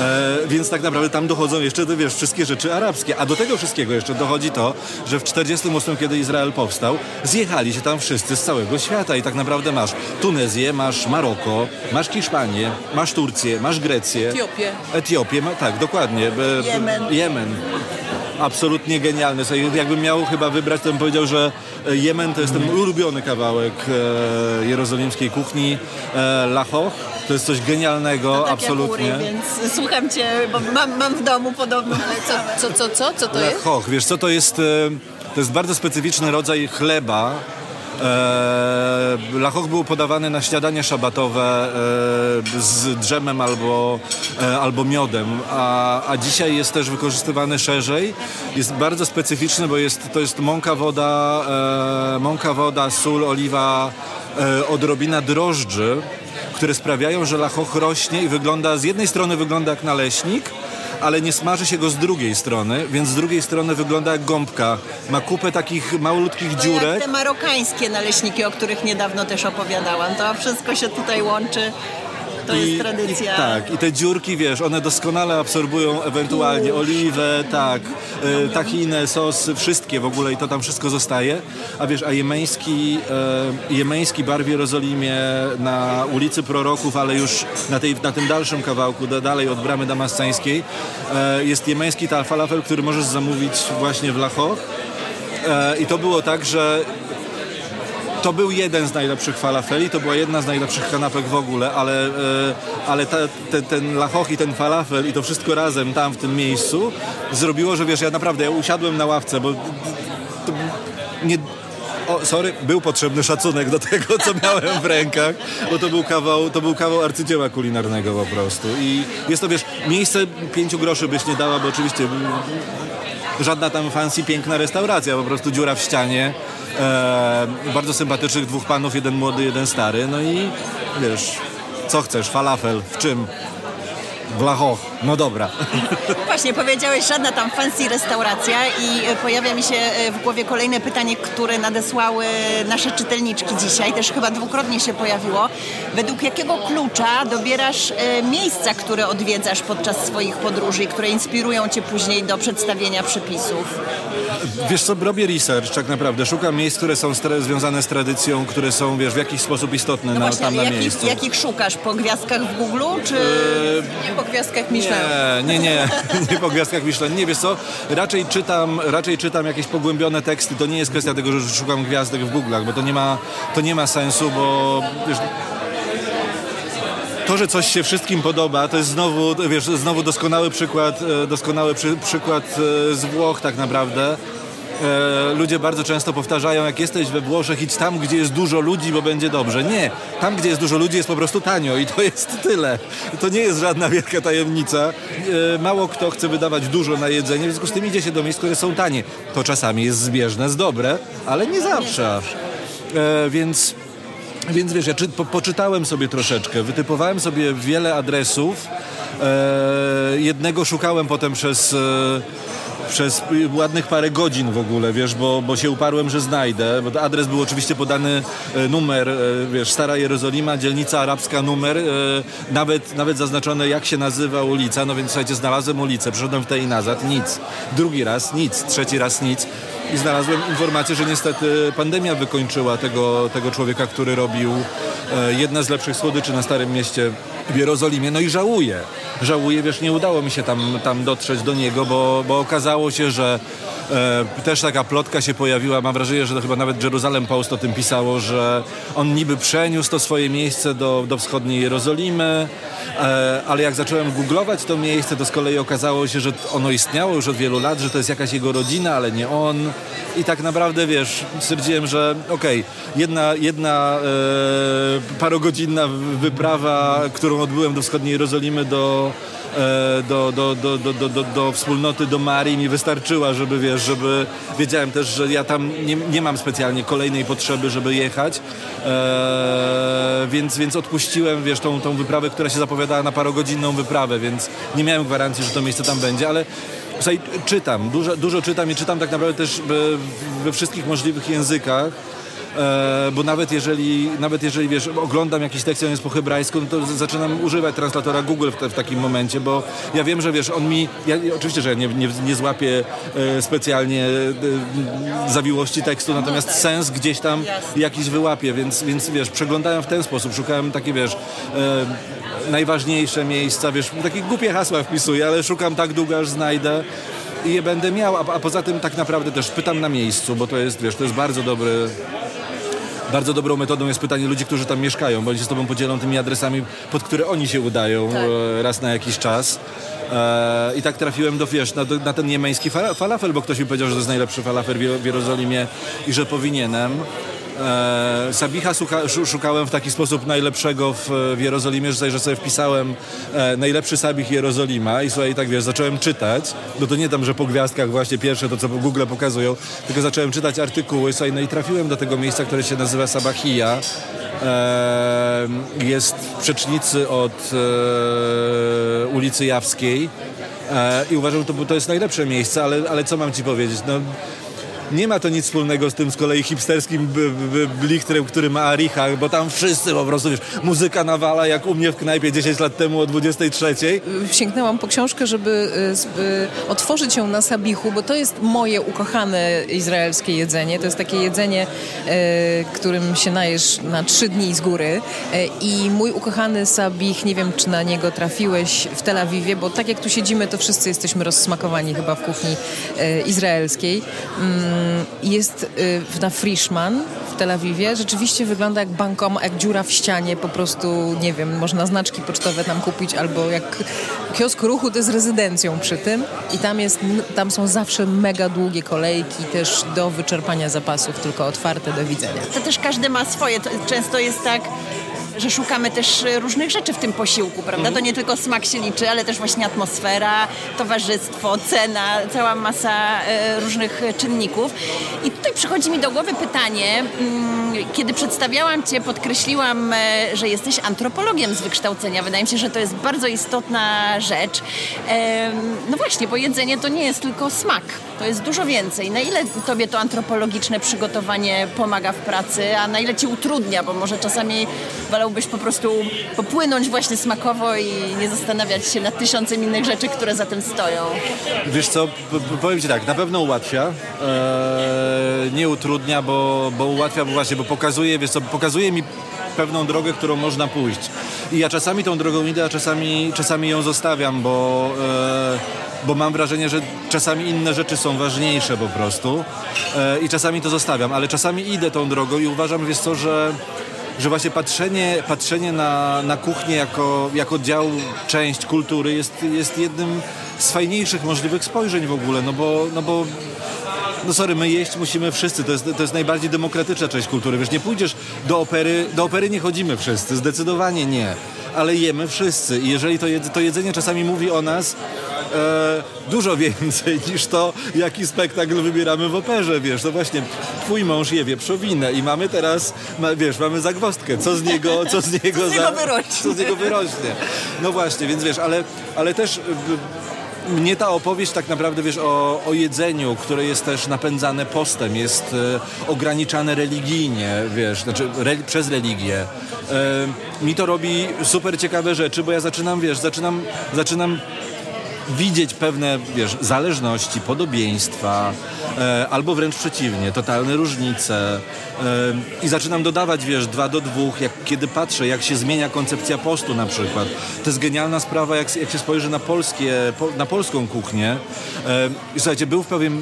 e, więc tak naprawdę tam dochodzą jeszcze, wiesz, wszystkie rzeczy arabskie. A do tego wszystkiego jeszcze dochodzi to, że w 48, kiedy Izrael powstał, zjechali się tam wszyscy z całego świata i tak naprawdę masz Tunezję, masz Maroko, masz Hiszpanię, masz Turcję, masz Grecję. Etiopię. Etiopię, ma, tak, dokładnie. Jemen. Jemen. Absolutnie genialny. Jakbym miał chyba wybrać, to bym powiedział, że Jemen to jest ten ulubiony kawałek e, jerozolimskiej kuchni. E, Lachoch to jest coś genialnego, Tak absolutnie. Jak Uri, więc słucham cię, bo mam, mam w domu podobną Co, co, co? Co to jest? Lachoch, wiesz co, to jest, e, to jest bardzo specyficzny rodzaj chleba. E, lachoch był podawany na śniadanie szabatowe e, z drzemem albo, e, albo miodem, a, a dzisiaj jest też wykorzystywany szerzej. Jest bardzo specyficzny, bo jest, to jest mąka, woda, e, mąka, woda, sól, oliwa, e, odrobina drożdży, które sprawiają, że lachoch rośnie i wygląda, z jednej strony wygląda jak naleśnik, ale nie smaży się go z drugiej strony, więc z drugiej strony wygląda jak gąbka. Ma kupę takich malutkich Jak dziurek. te marokańskie naleśniki, o których niedawno też opowiadałam. To wszystko się tutaj łączy. To jest tradycja. I, tak, i te dziurki, wiesz, one doskonale absorbują ewentualnie oliwę, tak, e, tahinę, sos, wszystkie w ogóle i to tam wszystko zostaje. A wiesz, a jemeński, e, jemeński bar w Jerozolimie na ulicy Proroków, ale już na, tej, na tym dalszym kawałku, da, dalej od bramy damasceńskiej, e, jest jemeński tal falafel, który możesz zamówić właśnie w Lachoch. E, I to było tak, że to był jeden z najlepszych falafeli, to była jedna z najlepszych kanapek w ogóle, ale, e, ale ta, te, ten lachoch i ten falafel i to wszystko razem tam w tym miejscu zrobiło, że wiesz, ja naprawdę ja usiadłem na ławce, bo to nie... O, sorry, był potrzebny szacunek do tego, co miałem w rękach, bo to był kawał, to był kawał arcydzieła kulinarnego po prostu. I jest to, wiesz, miejsce pięciu groszy byś nie dała, bo oczywiście żadna tam fancy, piękna restauracja, po prostu dziura w ścianie. E, bardzo sympatycznych dwóch panów, jeden młody, jeden stary. No i wiesz, co chcesz, falafel, w czym? W lachoch. No dobra. Właśnie powiedziałeś, żadna tam fancy restauracja i e, pojawia mi się e, w głowie kolejne pytanie, które nadesłały nasze czytelniczki dzisiaj, też chyba dwukrotnie się pojawiło. Według jakiego klucza dobierasz e, miejsca, które odwiedzasz podczas swoich podróży i które inspirują cię później do przedstawienia przepisów? Wiesz co, robię research tak naprawdę. Szukam miejsc, które są związane z tradycją, które są, wiesz, w jakiś sposób istotne No na, właśnie, tam na jakich, miejscu. jakich szukasz? Po gwiazdkach w Google, czy... Nie po gwiazdkach Michelin. Nie, nie, nie, nie po gwiazdkach Michelin. Nie, wiesz co, raczej czytam, raczej czytam jakieś pogłębione teksty. To nie jest kwestia tego, że szukam gwiazdek w Google'ach, bo to nie ma, to nie ma sensu, bo wiesz, to, że coś się wszystkim podoba, to jest znowu, wiesz, znowu doskonały przykład, e, doskonały przy, przykład e, z Włoch tak naprawdę. E, ludzie bardzo często powtarzają, jak jesteś we Włoszech, idź tam, gdzie jest dużo ludzi, bo będzie dobrze. Nie, tam, gdzie jest dużo ludzi, jest po prostu tanio i to jest tyle. To nie jest żadna wielka tajemnica. E, mało kto chce wydawać dużo na jedzenie, w związku z tym idzie się do miejsc, które są tanie. To czasami jest zbieżne z dobre, ale nie zawsze. E, więc... Więc wiesz, ja czy, po, poczytałem sobie troszeczkę, wytypowałem sobie wiele adresów. E, jednego szukałem potem przez, e, przez ładnych parę godzin w ogóle, wiesz, bo, bo się uparłem, że znajdę. Bo adres był oczywiście podany e, numer, e, wiesz, Stara Jerozolima, dzielnica arabska numer, e, nawet, nawet zaznaczone jak się nazywa ulica, no więc słuchajcie, znalazłem ulicę, przyszedłem w tej i nazad, nic. Drugi raz nic, trzeci raz nic. I znalazłem informację, że niestety pandemia wykończyła tego, tego człowieka, który robił jedna z lepszych słodyczy na Starym Mieście w Jerozolimie. No i żałuję. Żałuję, wiesz, nie udało mi się tam, tam dotrzeć do niego, bo, bo okazało się, że też taka plotka się pojawiła. Mam wrażenie, że to chyba nawet Jerusalem Post o tym pisało, że on niby przeniósł to swoje miejsce do, do wschodniej Jerozolimy, e, ale jak zacząłem googlować to miejsce, to z kolei okazało się, że ono istniało już od wielu lat, że to jest jakaś jego rodzina, ale nie on. I tak naprawdę, wiesz, stwierdziłem, że okej, jedna, jedna e, parogodzinna wyprawa, którą odbyłem do wschodniej Jerozolimy, do, e, do, do, do, do, do, do, do wspólnoty, do Marii mi wystarczyła, żeby, wiesz, żeby... Wiedziałem też, że ja tam nie, nie mam specjalnie kolejnej potrzeby, żeby jechać, e, więc, więc odpuściłem, wiesz, tą, tą wyprawę, która się zapowiadała na parogodzinną wyprawę, więc nie miałem gwarancji, że to miejsce tam będzie, ale czytam, dużo, dużo czytam i czytam tak naprawdę też we wszystkich możliwych językach. E, bo nawet jeżeli, nawet jeżeli wiesz, oglądam jakiś tekst, on jest po hebrajsku, no to zaczynam używać translatora Google w, te, w takim momencie, bo ja wiem, że wiesz, on mi, ja, oczywiście, że nie, nie, nie złapię e, specjalnie e, zawiłości tekstu, natomiast sens gdzieś tam jakiś wyłapie, więc, więc wiesz, przeglądałem w ten sposób, szukałem takie, wiesz, najważniejsze miejsca, wiesz, takie głupie hasła wpisuję, ale szukam tak długo, aż znajdę i je będę miał, a, a, poza tym tak naprawdę też pytam na miejscu, bo to jest, wiesz, to jest bardzo dobry bardzo dobrą metodą jest pytanie ludzi, którzy tam mieszkają, bo oni się z tobą podzielą tymi adresami, pod które oni się udają tak. E, raz na jakiś czas. E, I tak trafiłem do, wiesz, na, na ten jemeński falafel, bo ktoś mi powiedział, że to jest najlepszy falafel w Jerozolimie i że powinienem. E, Sabicha szukałem w taki sposób najlepszego w, w Jerozolimie, że, sobie wpisałem e, najlepszy Sabich Jerozolima i słuchaj, tak wiesz, zacząłem czytać, no to nie tam, że po gwiazdkach właśnie pierwsze to, co Google pokazują, tylko zacząłem czytać artykuły, słuchaj, no i trafiłem do tego miejsca, które się nazywa Sabachia. E, jest w przecznicy od e, ulicy Jawskiej. E, I uważam, że to, to jest najlepsze miejsce, ale, ale co mam ci powiedzieć? No, nie ma to nic wspólnego z tym z kolei hipsterskim blichtrem, który ma Aricha, bo tam wszyscy po prostu, wiesz, muzyka nawala jak u mnie w knajpie 10 lat temu o 23. Sięgnęłam po książkę, żeby y, y, otworzyć ją na Sabichu, bo to jest moje ukochane izraelskie jedzenie. To jest takie jedzenie, y, którym się najesz na trzy dni z góry. I mój ukochany Sabich, nie wiem, czy na niego trafiłeś w Tel Awiwie, bo tak jak tu siedzimy, to wszyscy jesteśmy rozsmakowani chyba w kuchni izraelskiej. Mm, jest y, na Frischman w Tel Awiwie. Rzeczywiście wygląda jak bankom, jak dziura w ścianie. Po prostu, nie wiem, można znaczki pocztowe tam kupić albo jak kiosk ruchu to jest rezydencją przy tym. I tam, jest, tam są zawsze mega długie kolejki też do wyczerpania zapasów, tylko otwarte do widzenia. To też każdy ma swoje. To często jest tak, że szukamy też e, różnych rzeczy w tym posiłku, prawda? To nie tylko smak się liczy, ale też właśnie atmosfera, towarzystwo, cena, cała masa e, różnych czynników. I tutaj przychodzi mi do głowy pytanie, mm, kiedy przedstawiałam Cię, podkreśliłam, e, że jesteś antropologiem z wykształcenia. Wydaje mi się, że to jest bardzo istotna rzecz. No właśnie, bo jedzenie to nie jest tylko smak, to jest dużo więcej. Na ile Tobie to antropologiczne przygotowanie pomaga w pracy, a na ile Ci utrudnia, bo może czasami wolałbyś po prostu popłynąć właśnie smakowo i nie zastanawiać się nad tysiącem innych rzeczy, które za tym stoją. Wiesz co, powiem Ci tak, na pewno ułatwia, eee, nie utrudnia, bo, bo ułatwia, bo właśnie, bo pokazuje, wiesz co, pokazuje mi pewną drogę, którą można pójść. I ja czasami tą drogą idę, a czasami, czasami ją zostawiam, bo, e, bo mam wrażenie, że czasami inne rzeczy są ważniejsze po prostu e, i czasami to zostawiam, ale czasami idę tą drogą i uważam, wiesz co, że że właśnie patrzenie, patrzenie na, na kuchnię jako, jako dział, część kultury jest, jest jednym z fajniejszych możliwych spojrzeń w ogóle, no bo, no bo no sorry, my jeść musimy wszyscy, to jest, to jest najbardziej demokratyczna część kultury, wiesz, nie pójdziesz do opery, do opery nie chodzimy wszyscy, zdecydowanie nie, ale jemy wszyscy i jeżeli to, jed, to jedzenie czasami mówi o nas, e, dużo więcej niż to, jaki spektakl wybieramy w operze, wiesz, to właśnie twój mąż je wieprzowinę i mamy teraz, ma, wiesz, mamy zagwostkę, co z niego, co z niego, co z niego, za, wyrośnie. Co z niego wyrośnie. No właśnie, więc wiesz, ale, ale też mnie ta opowieść tak naprawdę, wiesz, o, o jedzeniu, które jest też napędzane postem, jest e, ograniczane religijnie, wiesz, znaczy re, przez religię. E, mi to robi super ciekawe rzeczy, bo ja zaczynam, wiesz, zaczynam, zaczynam widzieć pewne, wiesz, zależności, podobieństwa, e, albo wręcz przeciwnie, totalne różnice. E, I zaczynam dodawać, wiesz, dwa do dwóch, jak, kiedy patrzę, jak się zmienia koncepcja postu na przykład. To jest genialna sprawa, jak, jak się spojrzy na polskie, po, na polską kuchnię. E, słuchajcie, był w pewien,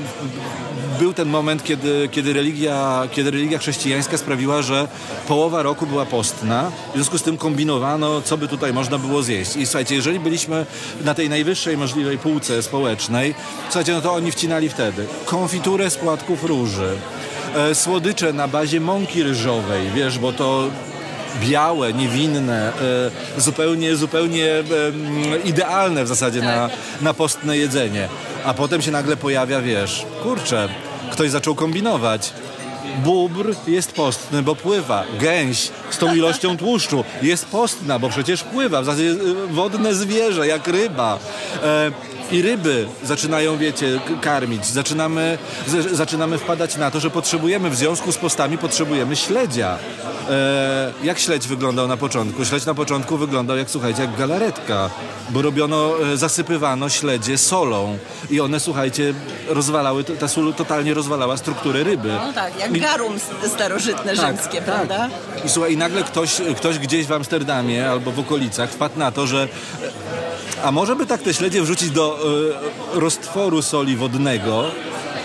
był ten moment, kiedy, kiedy, religia, kiedy religia chrześcijańska sprawiła, że połowa roku była postna. W związku z tym kombinowano, co by tutaj można było zjeść. I słuchajcie, jeżeli byliśmy na tej najwyższej możliwej półce społecznej, słuchajcie, no to oni wcinali wtedy konfiturę z płatków róży, e, słodycze na bazie mąki ryżowej, wiesz, bo to białe, niewinne, e, zupełnie, zupełnie e, idealne w zasadzie na, tak. na postne jedzenie. A potem się nagle pojawia, wiesz, kurczę, ktoś zaczął kombinować. Bóbr jest postny, bo pływa. Gęś z tą ilością tłuszczu jest postna, bo przecież pływa. W zasadzie y, wodne zwierzę, jak ryba. I ryby zaczynają, wiecie, karmić. Zaczynamy, z, zaczynamy wpadać na to, że potrzebujemy, w związku z postami potrzebujemy śledzia. E, jak śledź wyglądał na początku? Śledź na początku wyglądał jak, słuchajcie, jak galaretka, bo robiono, e, zasypywano śledzie solą i one, słuchajcie, rozwalały, ta sól totalnie rozwalała strukturę ryby. No tak, jak garum starożytne rzymskie, prawda? I słuchaj, i nagle ktoś, ktoś gdzieś w Amsterdamie albo w okolicach wpadł na to, że a może by tak te śledzie wrzucić do e, roztworu soli wodnego,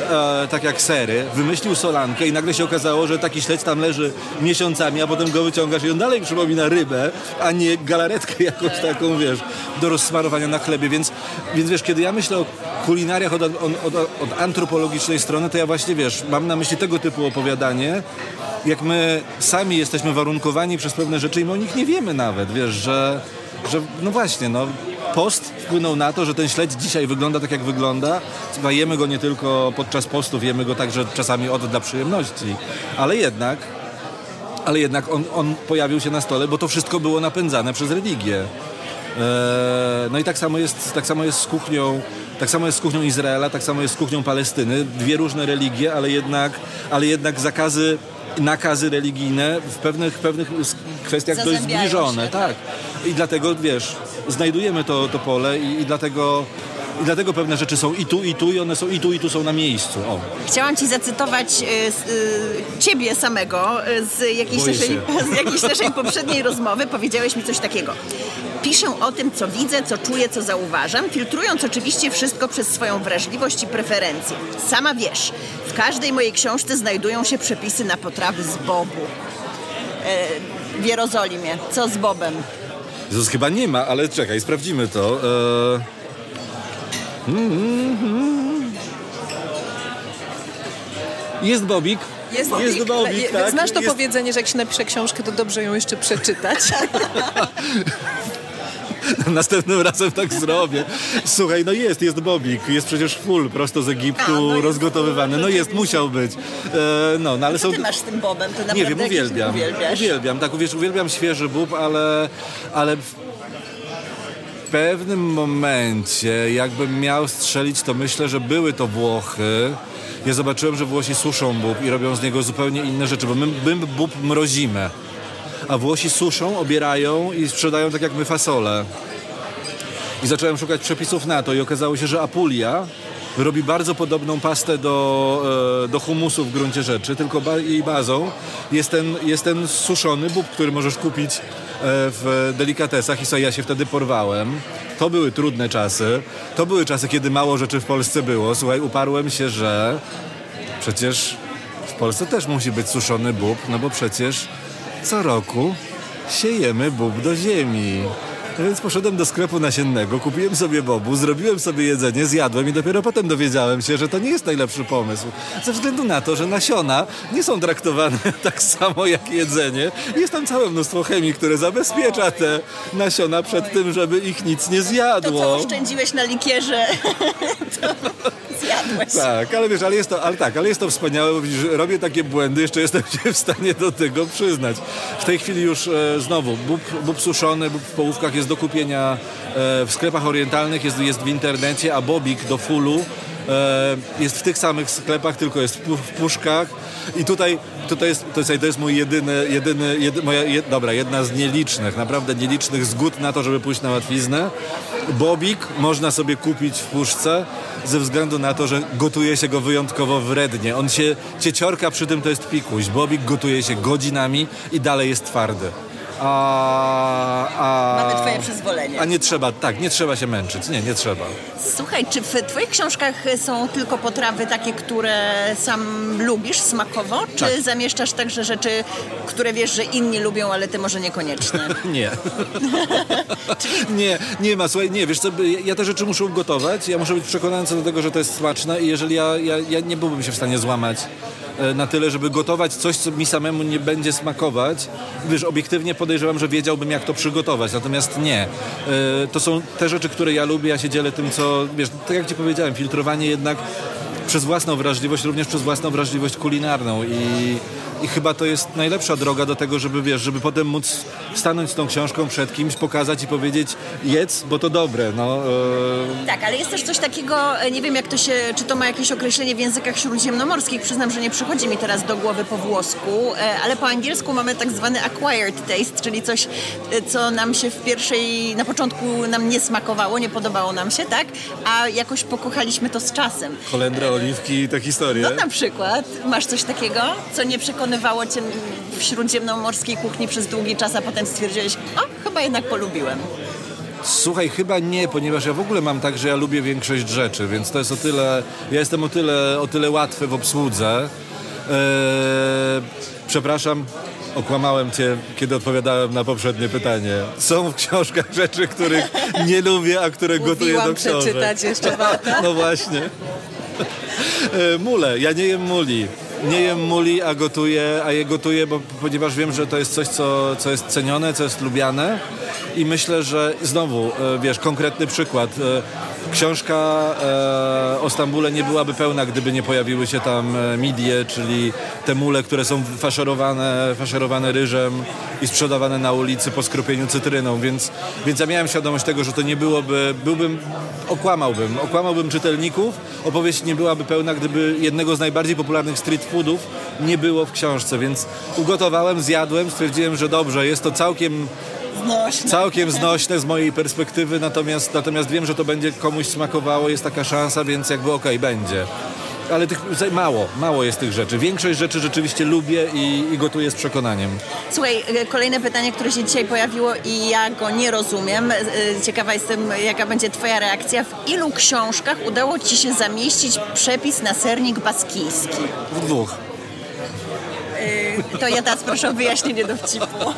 e, tak jak sery, wymyślił solankę i nagle się okazało, że taki śledź tam leży miesiącami, a potem go wyciągasz i on dalej przypomina rybę, a nie galaretkę jakąś taką, wiesz, do rozsmarowania na chlebie, więc, więc wiesz, kiedy ja myślę o kulinariach od, od, od, od antropologicznej strony, to ja właśnie, wiesz, mam na myśli tego typu opowiadanie, jak my sami jesteśmy warunkowani przez pewne rzeczy i my o nich nie wiemy nawet, wiesz, że, że no właśnie, no post wpłynął na to, że ten śledź dzisiaj wygląda tak jak wygląda. Jemy go nie tylko podczas postów, jemy go także czasami od dla przyjemności, ale jednak ale jednak on, on pojawił się na stole, bo to wszystko było napędzane przez religię. Eee, no i tak samo jest, tak samo jest z kuchnią, tak samo jest z kuchnią Izraela, tak samo jest z kuchnią Palestyny. Dwie różne religie, ale jednak, ale jednak zakazy, nakazy religijne w pewnych, pewnych kwestiach dość zbliżone. się, Tak. I dlatego, wiesz, znajdujemy to, to pole i, i dlatego i dlatego pewne rzeczy są i tu, i tu, i one są i tu, i tu są na miejscu. O. Chciałam ci zacytować z, e, ciebie samego e, z jakiejś, naszej, z jakiejś naszej poprzedniej rozmowy. Powiedziałeś mi coś takiego. Piszę o tym, co widzę, co czuję, co zauważam, filtrując oczywiście wszystko przez swoją wrażliwość i preferencje. Sama wiesz, w każdej mojej książce znajdują się przepisy na potrawy z bobu. E, w Jerozolimie. Co z bobem? Jezus, chyba nie ma, ale czekaj, sprawdzimy to. Jest Bobik. Jest, Jest Bobik, Je- tak. Znasz to jest... powiedzenie, że jak się napisze książkę, to dobrze ją jeszcze przeczytać. Następnym razem tak zrobię. Słuchaj, no jest, jest Bobik. Jest przecież full prosto z Egiptu, A, no rozgotowywany. No jest, musiał być. Eee, no, no ale Co są... ty masz z tym bobem? Ty naprawdę Nie wiem, uwielbiam. uwielbiasz. Uwielbiam, tak, wiesz, uwielbiam świeży bób, ale, ale pewnym momencie, jakbym miał strzelić, to myślę, że były to Włochy. Ja zobaczyłem, że Włosi suszą bób i robią z niego zupełnie inne rzeczy, bo my, my bób mrozimy, a Włosi suszą, obierają i sprzedają tak jak my fasole. I zacząłem szukać przepisów na to i okazało się, że Apulia robi bardzo podobną pastę do, e, do humusu w gruncie rzeczy, tylko ba- jej bazą jest ten, jest ten suszony bób, który możesz kupić w delikatesach i co ja się wtedy porwałem. To były trudne czasy. To były czasy, kiedy mało rzeczy w Polsce było. Słuchaj, uparłem się, że przecież w Polsce też musi być suszony bób, no bo przecież co roku siejemy bób do ziemi. No więc poszedłem do sklepu nasiennego, kupiłem sobie bobu, zrobiłem sobie jedzenie, zjadłem i dopiero potem dowiedziałem się, że to nie jest najlepszy pomysł. Ze względu na to, że nasiona nie są traktowane tak samo jak jedzenie. Jest tam całe mnóstwo chemii, które zabezpiecza te nasiona przed tym, żeby ich nic nie To, zjadło. co oszczędziłeś na likierze, to zjadłeś. Tak, ale wiesz, ale jest to, ale tak, ale jest to wspaniałe, bo widzisz, robię takie błędy, jeszcze jestem się w stanie do tego przyznać. W tej chwili już e, znowu bób, bób suszony, bób w połówkach jest do kupienia e, w sklepach orientalnych, jest, jest w internecie, a bobik do fullu e, jest w tych samych sklepach, tylko jest w, pu- w puszkach i tutaj, tutaj jest, to jest, mój jedyny, jedyny, jedy, moja, jed, dobra, jedna z nielicznych, naprawdę nielicznych zgód na to, żeby pójść na łatwiznę. Bobik można sobie kupić w puszce ze względu na to, że gotuje się go wyjątkowo wrednie. On się, cieciorka przy tym to jest pikuś. Bobik gotuje się godzinami i dalej jest twardy. A, a, Mamy twoje przyzwolenie. A nie trzeba, tak, nie trzeba się męczyć. Nie, nie trzeba. Słuchaj, czy w twoich książkach są tylko potrawy takie, które sam lubisz smakowo, czy Tak. zamieszczasz także rzeczy, które wiesz, że inni lubią, ale ty może niekoniecznie? Nie. nie, nie ma, słuchaj, nie, wiesz co, ja- te rzeczy muszę ugotować, ja muszę być przekonany co do tego, że to jest smaczne i jeżeli ja, ja, ja nie byłbym się w stanie złamać na tyle, żeby gotować coś, co mi samemu nie będzie smakować, wiesz, obiektywnie podejrzewam, że wiedziałbym, jak to przygotować, natomiast nie. E, To są te rzeczy, które ja lubię, ja się dzielę tym, co, wiesz, tak jak ci powiedziałem, filtrowanie jednak przez własną wrażliwość, również przez własną wrażliwość kulinarną i i chyba to jest najlepsza droga do tego, żeby wiesz, żeby potem móc stanąć z tą książką przed kimś, pokazać i powiedzieć jedz, bo to dobre. No, e... Tak, ale jest też coś takiego, e, nie wiem jak to się, czy to ma jakieś określenie w językach śródziemnomorskich, przyznam, że nie przychodzi mi teraz do głowy po włosku, e, ale po angielsku mamy tak zwany acquired taste, czyli coś, e, co nam się w pierwszej, na początku nam nie smakowało, nie podobało nam się, tak? A jakoś pokochaliśmy to z czasem. Kolendra, oliwki, te historie. No na przykład, masz coś takiego, co nie przekonywało cię w śródziemnomorskiej kuchni przez długi czas, a potem stwierdziłeś, o, chyba jednak polubiłem. Słuchaj, chyba nie, ponieważ ja w ogóle mam tak, że ja lubię większość rzeczy, więc to jest o tyle, ja jestem o tyle, o tyle łatwy w obsłudze. Eee, przepraszam, okłamałem cię, kiedy odpowiadałem na poprzednie pytanie. Są w książkach rzeczy, których nie lubię, a które gotuję do książek. przeczytać jeszcze warto. No właśnie. Eee, mule, ja nie jem muli. Nie jem muli, a gotuję, a je gotuję, bo, ponieważ wiem, że to jest coś, co, co jest cenione, co jest lubiane i myślę, że znowu, e, wiesz, konkretny przykład. E, książka e, o Stambule nie byłaby pełna, gdyby nie pojawiły się tam midie, czyli te mule, które są faszerowane, faszerowane ryżem i sprzedawane na ulicy po skropieniu cytryną, więc, więc ja miałem świadomość tego, że to nie byłoby, byłbym, okłamałbym, okłamałbym czytelników, opowieść nie byłaby pełna, gdyby jednego z najbardziej popularnych street foodów nie było w książce, więc ugotowałem, zjadłem, stwierdziłem, że dobrze, jest to całkiem Znośne. Całkiem znośne z mojej perspektywy, natomiast, natomiast wiem, że to będzie komuś smakowało, jest taka szansa, więc jakby okej, okay, będzie. Ale tych, mało, mało jest tych rzeczy. Większość rzeczy rzeczywiście lubię i, i gotuję z przekonaniem. Słuchaj, e, kolejne pytanie, które się dzisiaj pojawiło i ja go nie rozumiem. E, ciekawa jestem, jaka będzie Twoja reakcja. W ilu książkach udało Ci się zamieścić przepis na sernik baskijski? W dwóch. E, to ja teraz proszę o wyjaśnienie dowcipu.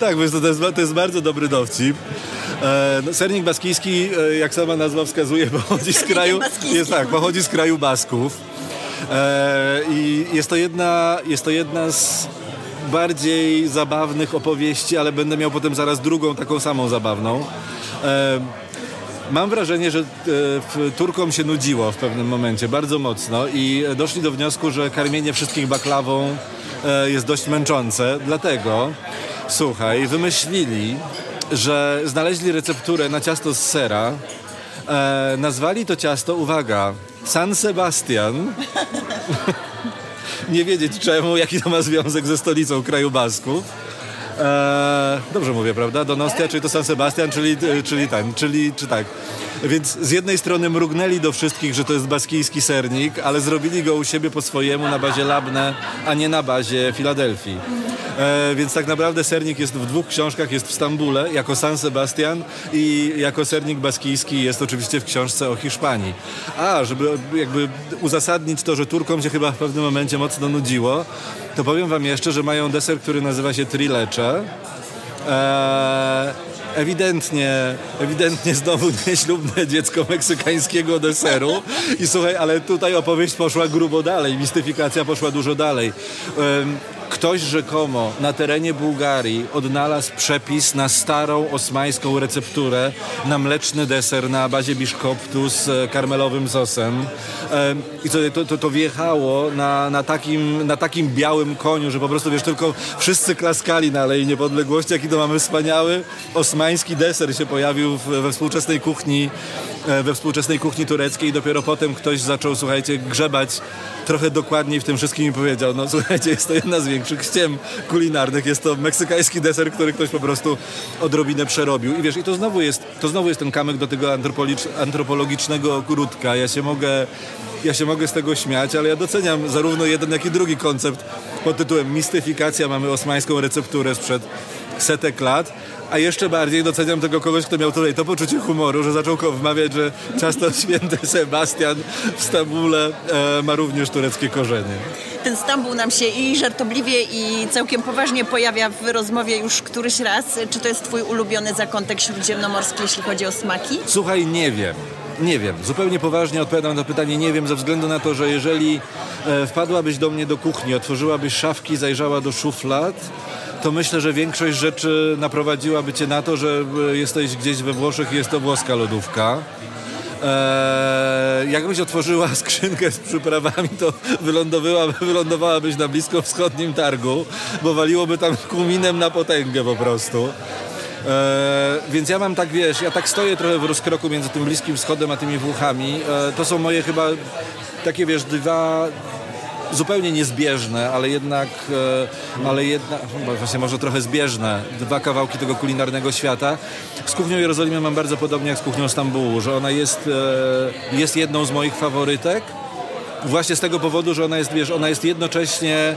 tak, to jest, to jest bardzo dobry dowcip. E, no, sernik baskijski, e, jak sama nazwa wskazuje, pochodzi z kraju, jest, tak, pochodzi z kraju Basków. E, I jest to, jedna, jest to jedna z bardziej zabawnych opowieści, ale będę miał potem zaraz drugą taką samą zabawną. Mam wrażenie, że e, Turkom się nudziło w pewnym momencie, bardzo mocno i doszli do wniosku, że karmienie wszystkich baklawą e, jest dość męczące, dlatego słuchaj, wymyślili, że znaleźli recepturę na ciasto z sera, e, nazwali to ciasto, uwaga, San Sebastian. Nie wiedzieć czemu, jaki to ma związek ze stolicą kraju Basków. E, dobrze mówię, prawda? Donostia, czyli to San Sebastian, czyli, czyli ten, czyli, czy tak. Więc z jednej strony mrugnęli do wszystkich, że to jest baskijski sernik, ale zrobili go u siebie po swojemu na bazie Labne, a nie na bazie Filadelfii. E, więc tak naprawdę sernik jest w dwóch książkach, jest w Stambule jako San Sebastian i jako sernik baskijski jest oczywiście w książce o Hiszpanii. A, żeby jakby uzasadnić to, że Turkom się chyba w pewnym momencie mocno nudziło, to powiem wam jeszcze, że mają deser, który nazywa się trilecze. Eee, ewidentnie, ewidentnie znowu nieślubne dziecko meksykańskiego deseru. I słuchaj, ale tutaj opowieść poszła grubo dalej, mistyfikacja poszła dużo dalej. Ktoś rzekomo na terenie Bułgarii odnalazł przepis na starą osmańską recepturę na mleczny deser na bazie biszkoptu z e, karmelowym sosem. I to, to, to, to wjechało na, na, takim, na takim białym koniu, że po prostu wiesz, tylko wszyscy klaskali na Alei Niepodległości, jaki to mamy wspaniały osmański deser się pojawił we współczesnej kuchni e, we współczesnej kuchni tureckiej. Dopiero potem ktoś zaczął, słuchajcie, grzebać trochę dokładniej w tym wszystkim i powiedział, no słuchajcie, jest to jedna z większych ściem kulinarnych, jest to meksykański deser, który ktoś po prostu odrobinę przerobił. I wiesz, i to znowu jest, to znowu jest ten kamyk do tego antropologicznego ogródka. Ja się mogę ja się mogę z tego śmiać, ale ja doceniam zarówno jeden, jak i drugi koncept pod tytułem mistyfikacja. Mamy osmańską recepturę sprzed setek lat, a jeszcze bardziej doceniam tego kogoś, kto miał tutaj to poczucie humoru, że zaczął wmawiać, że ciasto święty Sebastian w Stambule e, ma również tureckie korzenie. Ten Stambuł nam się i żartobliwie i całkiem poważnie pojawia w rozmowie już któryś raz. Czy to jest twój ulubiony zakątek śródziemnomorski, jeśli chodzi o smaki? Słuchaj, nie wiem. Nie wiem. Zupełnie poważnie odpowiadam na pytanie nie wiem, ze względu na to, że jeżeli e, wpadłabyś do mnie do kuchni, otworzyłabyś szafki, zajrzała do szuflad, to myślę, że większość rzeczy naprowadziłaby cię na to, że e, jesteś gdzieś we Włoszech i jest to włoska lodówka. Eee, jakbyś otworzyła skrzynkę z przyprawami, to wylądowała, wylądowałabyś na blisko wschodnim targu, bo waliłoby tam kuminem na potęgę po prostu. E, więc ja mam tak, wiesz, ja tak stoję trochę w rozkroku między tym Bliskim Wschodem a tymi Włochami. E, to są moje chyba takie, wiesz, dwa zupełnie niezbieżne, ale jednak, e, ale jednak, właśnie może trochę zbieżne, dwa kawałki tego kulinarnego świata. Z kuchnią Jerozolimy mam bardzo podobnie jak z kuchnią Stambułu, że ona jest, e, jest jedną z moich faworytek. Właśnie z tego powodu, że ona jest, wiesz, ona jest jednocześnie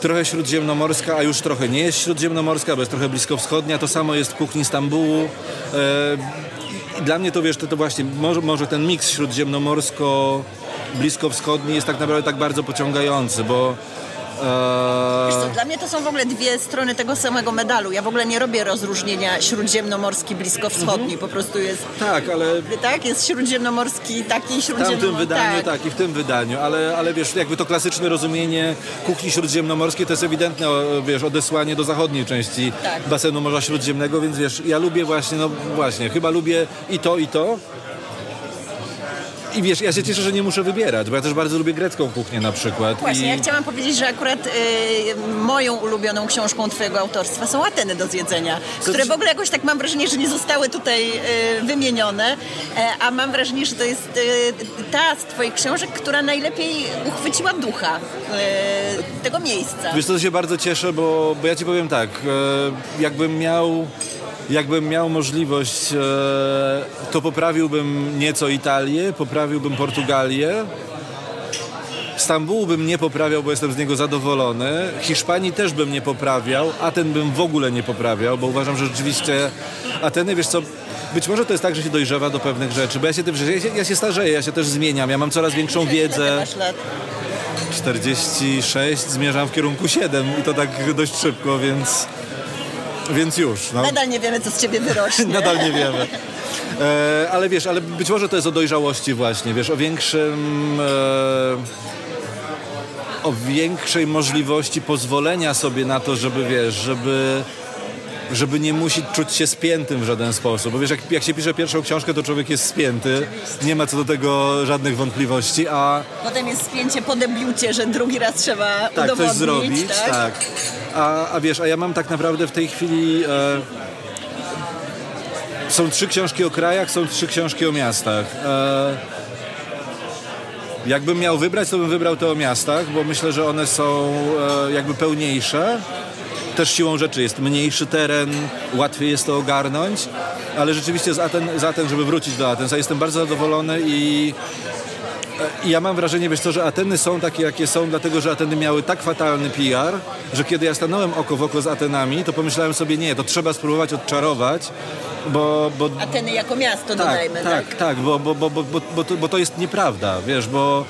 trochę śródziemnomorska, a już trochę nie jest śródziemnomorska, bo jest trochę bliskowschodnia. To samo jest w kuchni Stambułu. E, dla mnie to wiesz, to, to właśnie może, może ten miks śródziemnomorsko bliskowschodni jest tak naprawdę tak bardzo pociągający, bo Wiesz co, dla mnie to są w ogóle dwie strony tego samego medalu. Ja w ogóle nie robię rozróżnienia śródziemnomorski, bliskowschodni. Po prostu jest... Tak, ale... Tak, jest śródziemnomorski, taki W śródziemnomorski. tamtym wydaniu, tak. tak, i w tym wydaniu, ale, ale wiesz, jakby to klasyczne rozumienie kuchni śródziemnomorskiej to jest ewidentne, wiesz, odesłanie do zachodniej części Tak. basenu Morza Śródziemnego, więc wiesz, ja lubię właśnie, no właśnie, chyba lubię i to, i to. I wiesz, ja się cieszę, że nie muszę wybierać, bo ja też bardzo lubię grecką kuchnię na przykład. Właśnie, I... ja chciałam powiedzieć, że akurat y, moją ulubioną książką twojego autorstwa są Ateny do zjedzenia, które w ogóle jakoś tak mam wrażenie, że nie zostały tutaj y, wymienione, e, a mam wrażenie, że to jest y, ta z twoich książek, która najlepiej uchwyciła ducha y, tego miejsca. Wiesz to się bardzo cieszę, bo, bo ja ci powiem tak, e, jakbym miał, jakbym miał możliwość, e, to poprawiłbym nieco Italię, poprawiłbym Portugalię, Stambułu bym nie poprawiał, bo jestem z niego zadowolony. Hiszpanii też bym nie poprawiał, Aten bym w ogóle nie poprawiał, bo uważam, że rzeczywiście Ateny, wiesz co, być może to jest tak, że się dojrzewa do pewnych rzeczy, bo ja się, tym, ja się, ja się starzeję, ja się też zmieniam, ja mam coraz większą wiedzę. masz lat? 46, zmierzam w kierunku 7 i to tak dość szybko, więc, więc już. No. Nadal nie wiemy, co z ciebie wyrośnie. Nadal nie wiemy. E, ale wiesz, ale być może to jest o dojrzałości właśnie, wiesz, o większym... E, o większej możliwości pozwolenia sobie na to, żeby wiesz, żeby żeby nie musić czuć się spiętym w żaden sposób. Bo wiesz, jak, jak się pisze pierwszą książkę, to człowiek jest spięty. Nie ma co do tego żadnych wątpliwości, a Potem jest spięcie po debiucie, że drugi raz trzeba tak, udowodnić. coś zrobić, tak? tak. A, a wiesz, a ja mam tak naprawdę w tej chwili... E, są trzy książki o krajach, są trzy książki o miastach. E, jakbym miał wybrać, to bym wybrał te o miastach, bo myślę, że one są e, jakby pełniejsze. Też siłą rzeczy jest mniejszy teren, łatwiej jest to ogarnąć, ale rzeczywiście z Aten, z Aten żeby wrócić do Aten, jestem bardzo zadowolony i i ja mam wrażenie, wiesz co, że Ateny są takie, jakie są, dlatego że Ateny miały tak fatalny PR, że kiedy ja stanąłem oko w oko z Atenami, to pomyślałem sobie, nie, to trzeba spróbować odczarować, bo... bo Ateny jako miasto tak, dodajmy, tak? tak, tak, bo, bo, bo, bo, bo, bo, to, bo to jest nieprawda, wiesz, bo...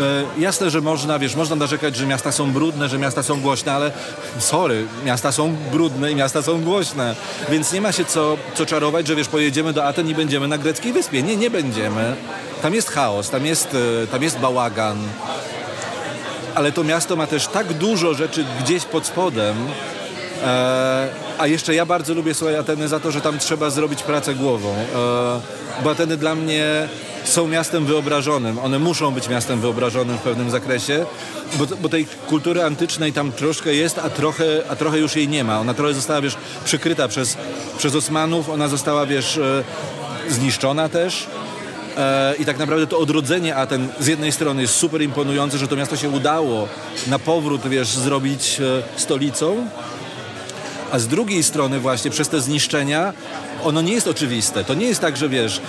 E, jasne, że można, wiesz, można narzekać, że miasta są brudne, że miasta są głośne, ale sorry, miasta są brudne i miasta są głośne, więc nie ma się co, co czarować, że wiesz, pojedziemy do Aten i będziemy na greckiej wyspie. Nie, nie będziemy. Tam jest chaos, tam jest, e, tam jest bałagan, ale to miasto ma też tak dużo rzeczy gdzieś pod spodem, e, a jeszcze ja bardzo lubię słuchaj Ateny za to, że tam trzeba zrobić pracę głową, e, bo Ateny dla mnie są miastem wyobrażonym. One muszą być miastem wyobrażonym w pewnym zakresie, bo, bo tej kultury antycznej tam troszkę jest, a trochę, a trochę już jej nie ma. Ona trochę została, wiesz, przykryta przez, przez Osmanów, ona została, wiesz, e, zniszczona też. E, I tak naprawdę to odrodzenie Aten z jednej strony jest super imponujące, że to miasto się udało na powrót, wiesz, zrobić e, stolicą, a z drugiej strony właśnie przez te zniszczenia ono nie jest oczywiste. To nie jest tak, że wiesz,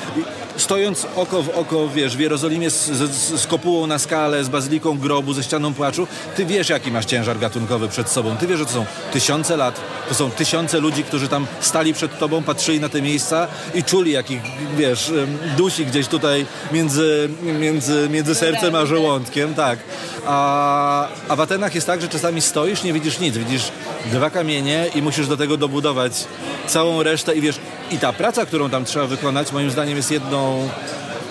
stojąc oko w oko, wiesz, w Jerozolimie z, z, z kopułą na skalę, z bazyliką grobu, ze ścianą płaczu, ty wiesz, jaki masz ciężar gatunkowy przed sobą. Ty wiesz, że to są tysiące lat, to są tysiące ludzi, którzy tam stali przed tobą, patrzyli na te miejsca i czuli, jakich, wiesz, em, dusi gdzieś tutaj między, między, między sercem a żołądkiem, tak. A, a w Atenach jest tak, że czasami stoisz, nie widzisz nic, widzisz dwa kamienie i musisz do tego dobudować całą resztę i wiesz, i ta praca, którą tam trzeba wykonać, moim zdaniem jest jedną,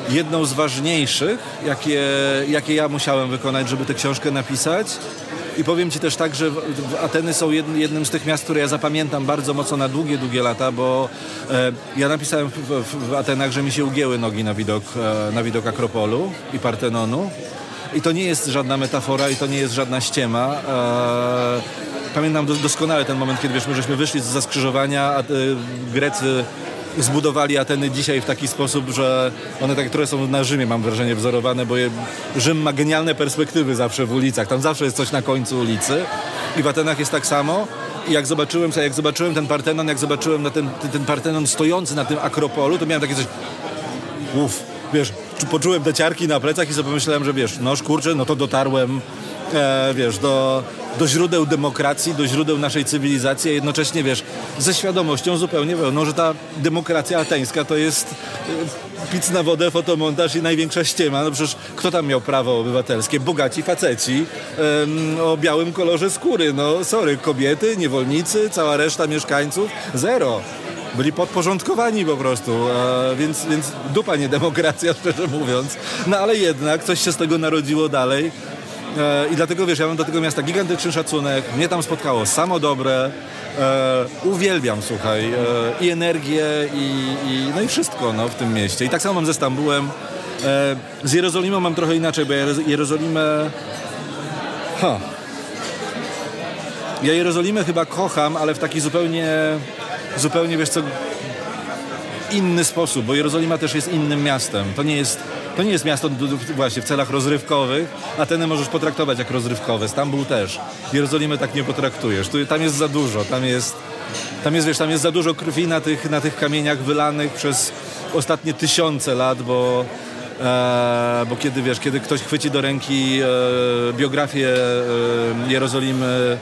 jedną z ważniejszych, jakie, jakie ja musiałem wykonać, żeby tę książkę napisać. I powiem Ci też tak, że Ateny są jedn- jednym z tych miast, które ja zapamiętam bardzo mocno na długie, długie lata, bo e, ja napisałem w, Atenach, że mi się ugięły nogi na widok, e, na widok Akropolu i Partenonu. I to nie jest żadna metafora i to nie jest żadna ściema. E, pamiętam dos- doskonale ten moment, kiedy wiesz, my żeśmy wyszli z skrzyżowania, a Grecy zbudowali Ateny dzisiaj w taki sposób, że one tak trochę są na Rzymie, mam wrażenie, wzorowane, bo je, Rzym ma genialne perspektywy zawsze w ulicach. Tam zawsze jest coś na końcu ulicy i w Atenach jest tak samo. I jak zobaczyłem, jak zobaczyłem ten Partenon, jak zobaczyłem na ten, ten, ten Partenon stojący na tym Akropolu, to miałem takie coś, uff, wiesz, czu- poczułem te ciarki na plecach i sobie pomyślałem, że wiesz, no kurczę, no to dotarłem, e, wiesz, do, do źródeł demokracji, do źródeł naszej cywilizacji, a jednocześnie, wiesz, ze świadomością zupełnie pełną, że ta demokracja ateńska to jest e, pic na wodę, fotomontaż i największa ściema. No przecież kto tam miał prawo obywatelskie? Bogaci faceci o białym kolorze skóry. No sorry, kobiety, niewolnicy, cała reszta mieszkańców, zero. Byli podporządkowani po prostu, e, więc, więc dupa nie demokracja, szczerze mówiąc. No ale jednak coś się z tego narodziło dalej. E, I dlatego wiesz, ja mam do tego miasta gigantyczny szacunek. Mnie tam spotkało samo dobre. E, uwielbiam, słuchaj, e, i energię, i, i, no i wszystko no, w tym mieście. I tak samo mam ze Stambułem. Z Jerozolimą mam trochę inaczej, bo ja Jeroz- Jerozolimę... Ha. Ja Jerozolimę chyba kocham, ale w taki zupełnie, zupełnie wiesz co, inny sposób, bo Jerozolima też jest innym miastem. To nie jest, to nie jest miasto właśnie w celach rozrywkowych. Atenę możesz potraktować jak rozrywkowe, Stambuł też. Jerozolimę tak nie potraktujesz. Tu, tam jest za dużo, tam jest, tam jest, wiesz, tam jest za dużo krwi na tych, na tych kamieniach wylanych przez ostatnie tysiące lat, bo E, bo kiedy wiesz, kiedy ktoś chwyci do ręki e, biografię e, Jerozolimy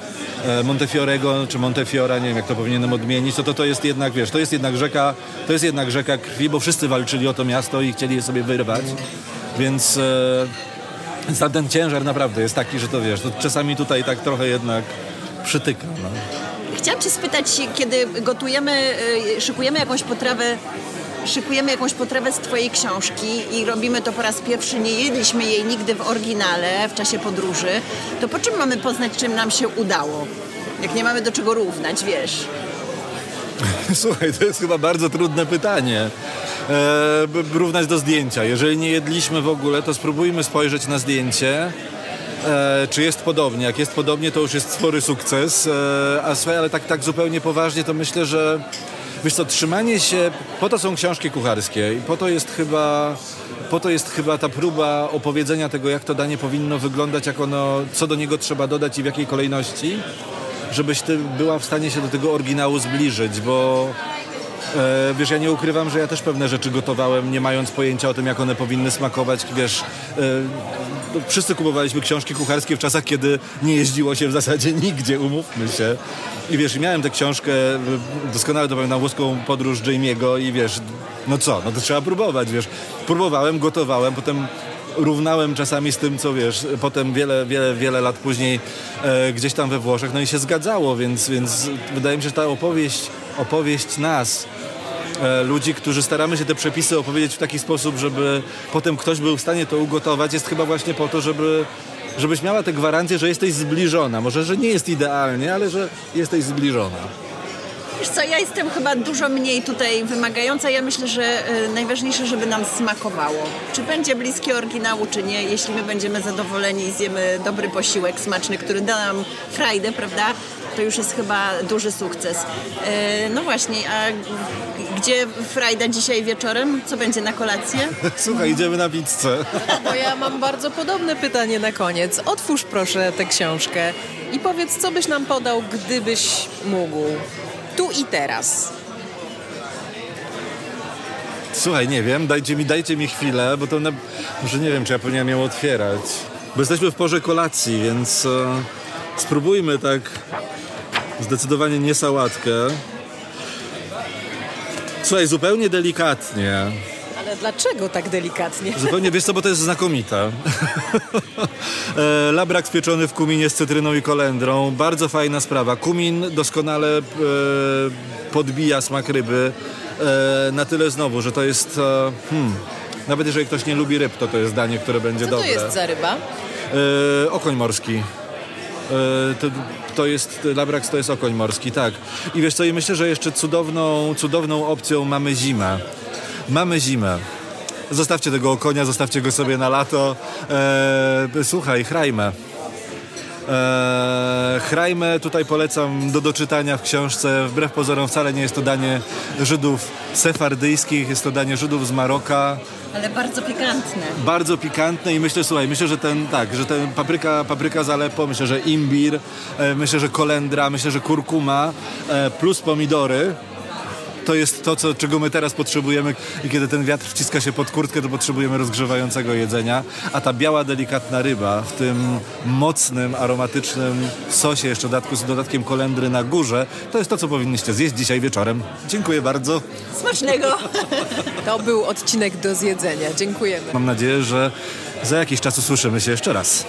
e, Montefiorego czy Montefiora, nie wiem jak to powinienem odmienić, to, to to jest jednak, wiesz, to jest jednak rzeka, to jest jednak rzeka krwi, bo wszyscy walczyli o to miasto i chcieli je sobie wyrwać. Więc, e, ten ciężar naprawdę jest taki, że to wiesz, to czasami tutaj tak trochę jednak przytyka. No. Chciałam Cię spytać, kiedy gotujemy, y, szykujemy jakąś potrawę, szykujemy jakąś potrawę z Twojej książki i robimy to po raz pierwszy, nie jedliśmy jej nigdy w oryginale w czasie podróży, to po czym mamy poznać, czym nam się udało? Jak nie mamy do czego równać, wiesz? Słuchaj, to jest chyba bardzo trudne pytanie. E, równać do zdjęcia. Jeżeli nie jedliśmy w ogóle, to spróbujmy spojrzeć na zdjęcie. E, czy jest podobnie? Jak jest podobnie, to już jest spory sukces. E, a słuchaj, ale tak, tak zupełnie poważnie, to myślę, że wiesz co, trzymanie się, po to są książki kucharskie i po to jest chyba, po to jest chyba ta próba opowiedzenia tego, jak to danie powinno wyglądać, jak ono, co do niego trzeba dodać i w jakiej kolejności żebyś ty była w stanie się do tego oryginału zbliżyć, bo e, wiesz, ja nie ukrywam, że ja też pewne rzeczy gotowałem, nie mając pojęcia o tym, jak one powinny smakować. Wiesz, e, wszyscy kupowaliśmy książki kucharskie w czasach, kiedy nie jeździło się w zasadzie nigdzie, umówmy się. I wiesz, miałem tę książkę, e, doskonale to pamiętam, włoską podróż Jamie'ego i wiesz, no co, no to trzeba próbować, wiesz. Próbowałem, gotowałem, potem równałem czasami z tym, co wiesz, potem wiele, wiele, wiele lat później e, gdzieś tam we Włoszech, no i się zgadzało, więc, więc wydaje mi się, że ta opowieść, opowieść nas, e, ludzi, którzy staramy się te przepisy opowiedzieć w taki sposób, żeby potem ktoś był w stanie to ugotować, jest chyba właśnie po to, żeby żebyś miała tę gwarancję, że jesteś zbliżona. Może, że nie jest idealnie, ale że jesteś zbliżona. Wiesz co, ja jestem chyba dużo mniej tutaj wymagająca. Ja myślę, że y, najważniejsze, żeby nam smakowało. Czy będzie bliskie oryginału, czy nie. Jeśli my będziemy zadowoleni i zjemy dobry posiłek smaczny, który da nam frajdę, prawda? To już jest chyba duży sukces. Y, no właśnie, a gdzie frajda dzisiaj wieczorem? Co będzie na kolację? Słuchaj, idziemy na pizzę. Bo ja mam bardzo podobne pytanie na koniec. Otwórz proszę tę książkę i powiedz, co byś nam podał, gdybyś mógł. Tu i teraz. Słuchaj, nie wiem, dajcie mi, dajcie mi chwilę, bo to na... może nie wiem, czy ja powinienem ją otwierać. Bo jesteśmy w porze kolacji, więc e, spróbujmy tak zdecydowanie nie sałatkę. Słuchaj, zupełnie delikatnie. Dlaczego tak delikatnie? Zupełnie, wiesz co, bo to jest znakomita. E, Labrak spieczony w kuminie z cytryną i kolendrą. Bardzo fajna sprawa. Kumin doskonale e, podbija smak ryby. E, na tyle znowu, że to jest... Hmm, nawet jeżeli ktoś nie lubi ryb, to to jest danie, które będzie Co to dobre. jest za ryba? Okoń morski. To, to jest, Labrax to jest okoń morski, tak. I wiesz co, i myślę, że jeszcze cudowną, cudowną opcją mamy zimę. Mamy zimę. Zostawcie tego okonia, zostawcie go sobie na lato. E, słuchaj, chrajmę. Eee, Chrajmę tutaj polecam do doczytania w książce. Wbrew pozorom wcale nie jest to danie Żydów sefardyjskich, jest to danie Żydów z Maroka. Ale bardzo pikantne. Bardzo pikantne i myślę, słuchaj, myślę, że ten, tak, że ten papryka, papryka z Aleppo, myślę, że imbir, e, myślę, że kolendra, myślę, że kurkuma, e, plus pomidory. To jest to, co, czego my teraz potrzebujemy i kiedy ten wiatr wciska się pod kurtkę, to potrzebujemy rozgrzewającego jedzenia. A ta biała, delikatna ryba w tym mocnym, aromatycznym sosie, jeszcze dodatku, z dodatkiem kolendry na górze, to jest to, co powinniście zjeść dzisiaj wieczorem. Dziękuję bardzo. Smacznego! To był odcinek do zjedzenia. Dziękujemy. Mam nadzieję, że za jakiś czas usłyszymy się jeszcze raz.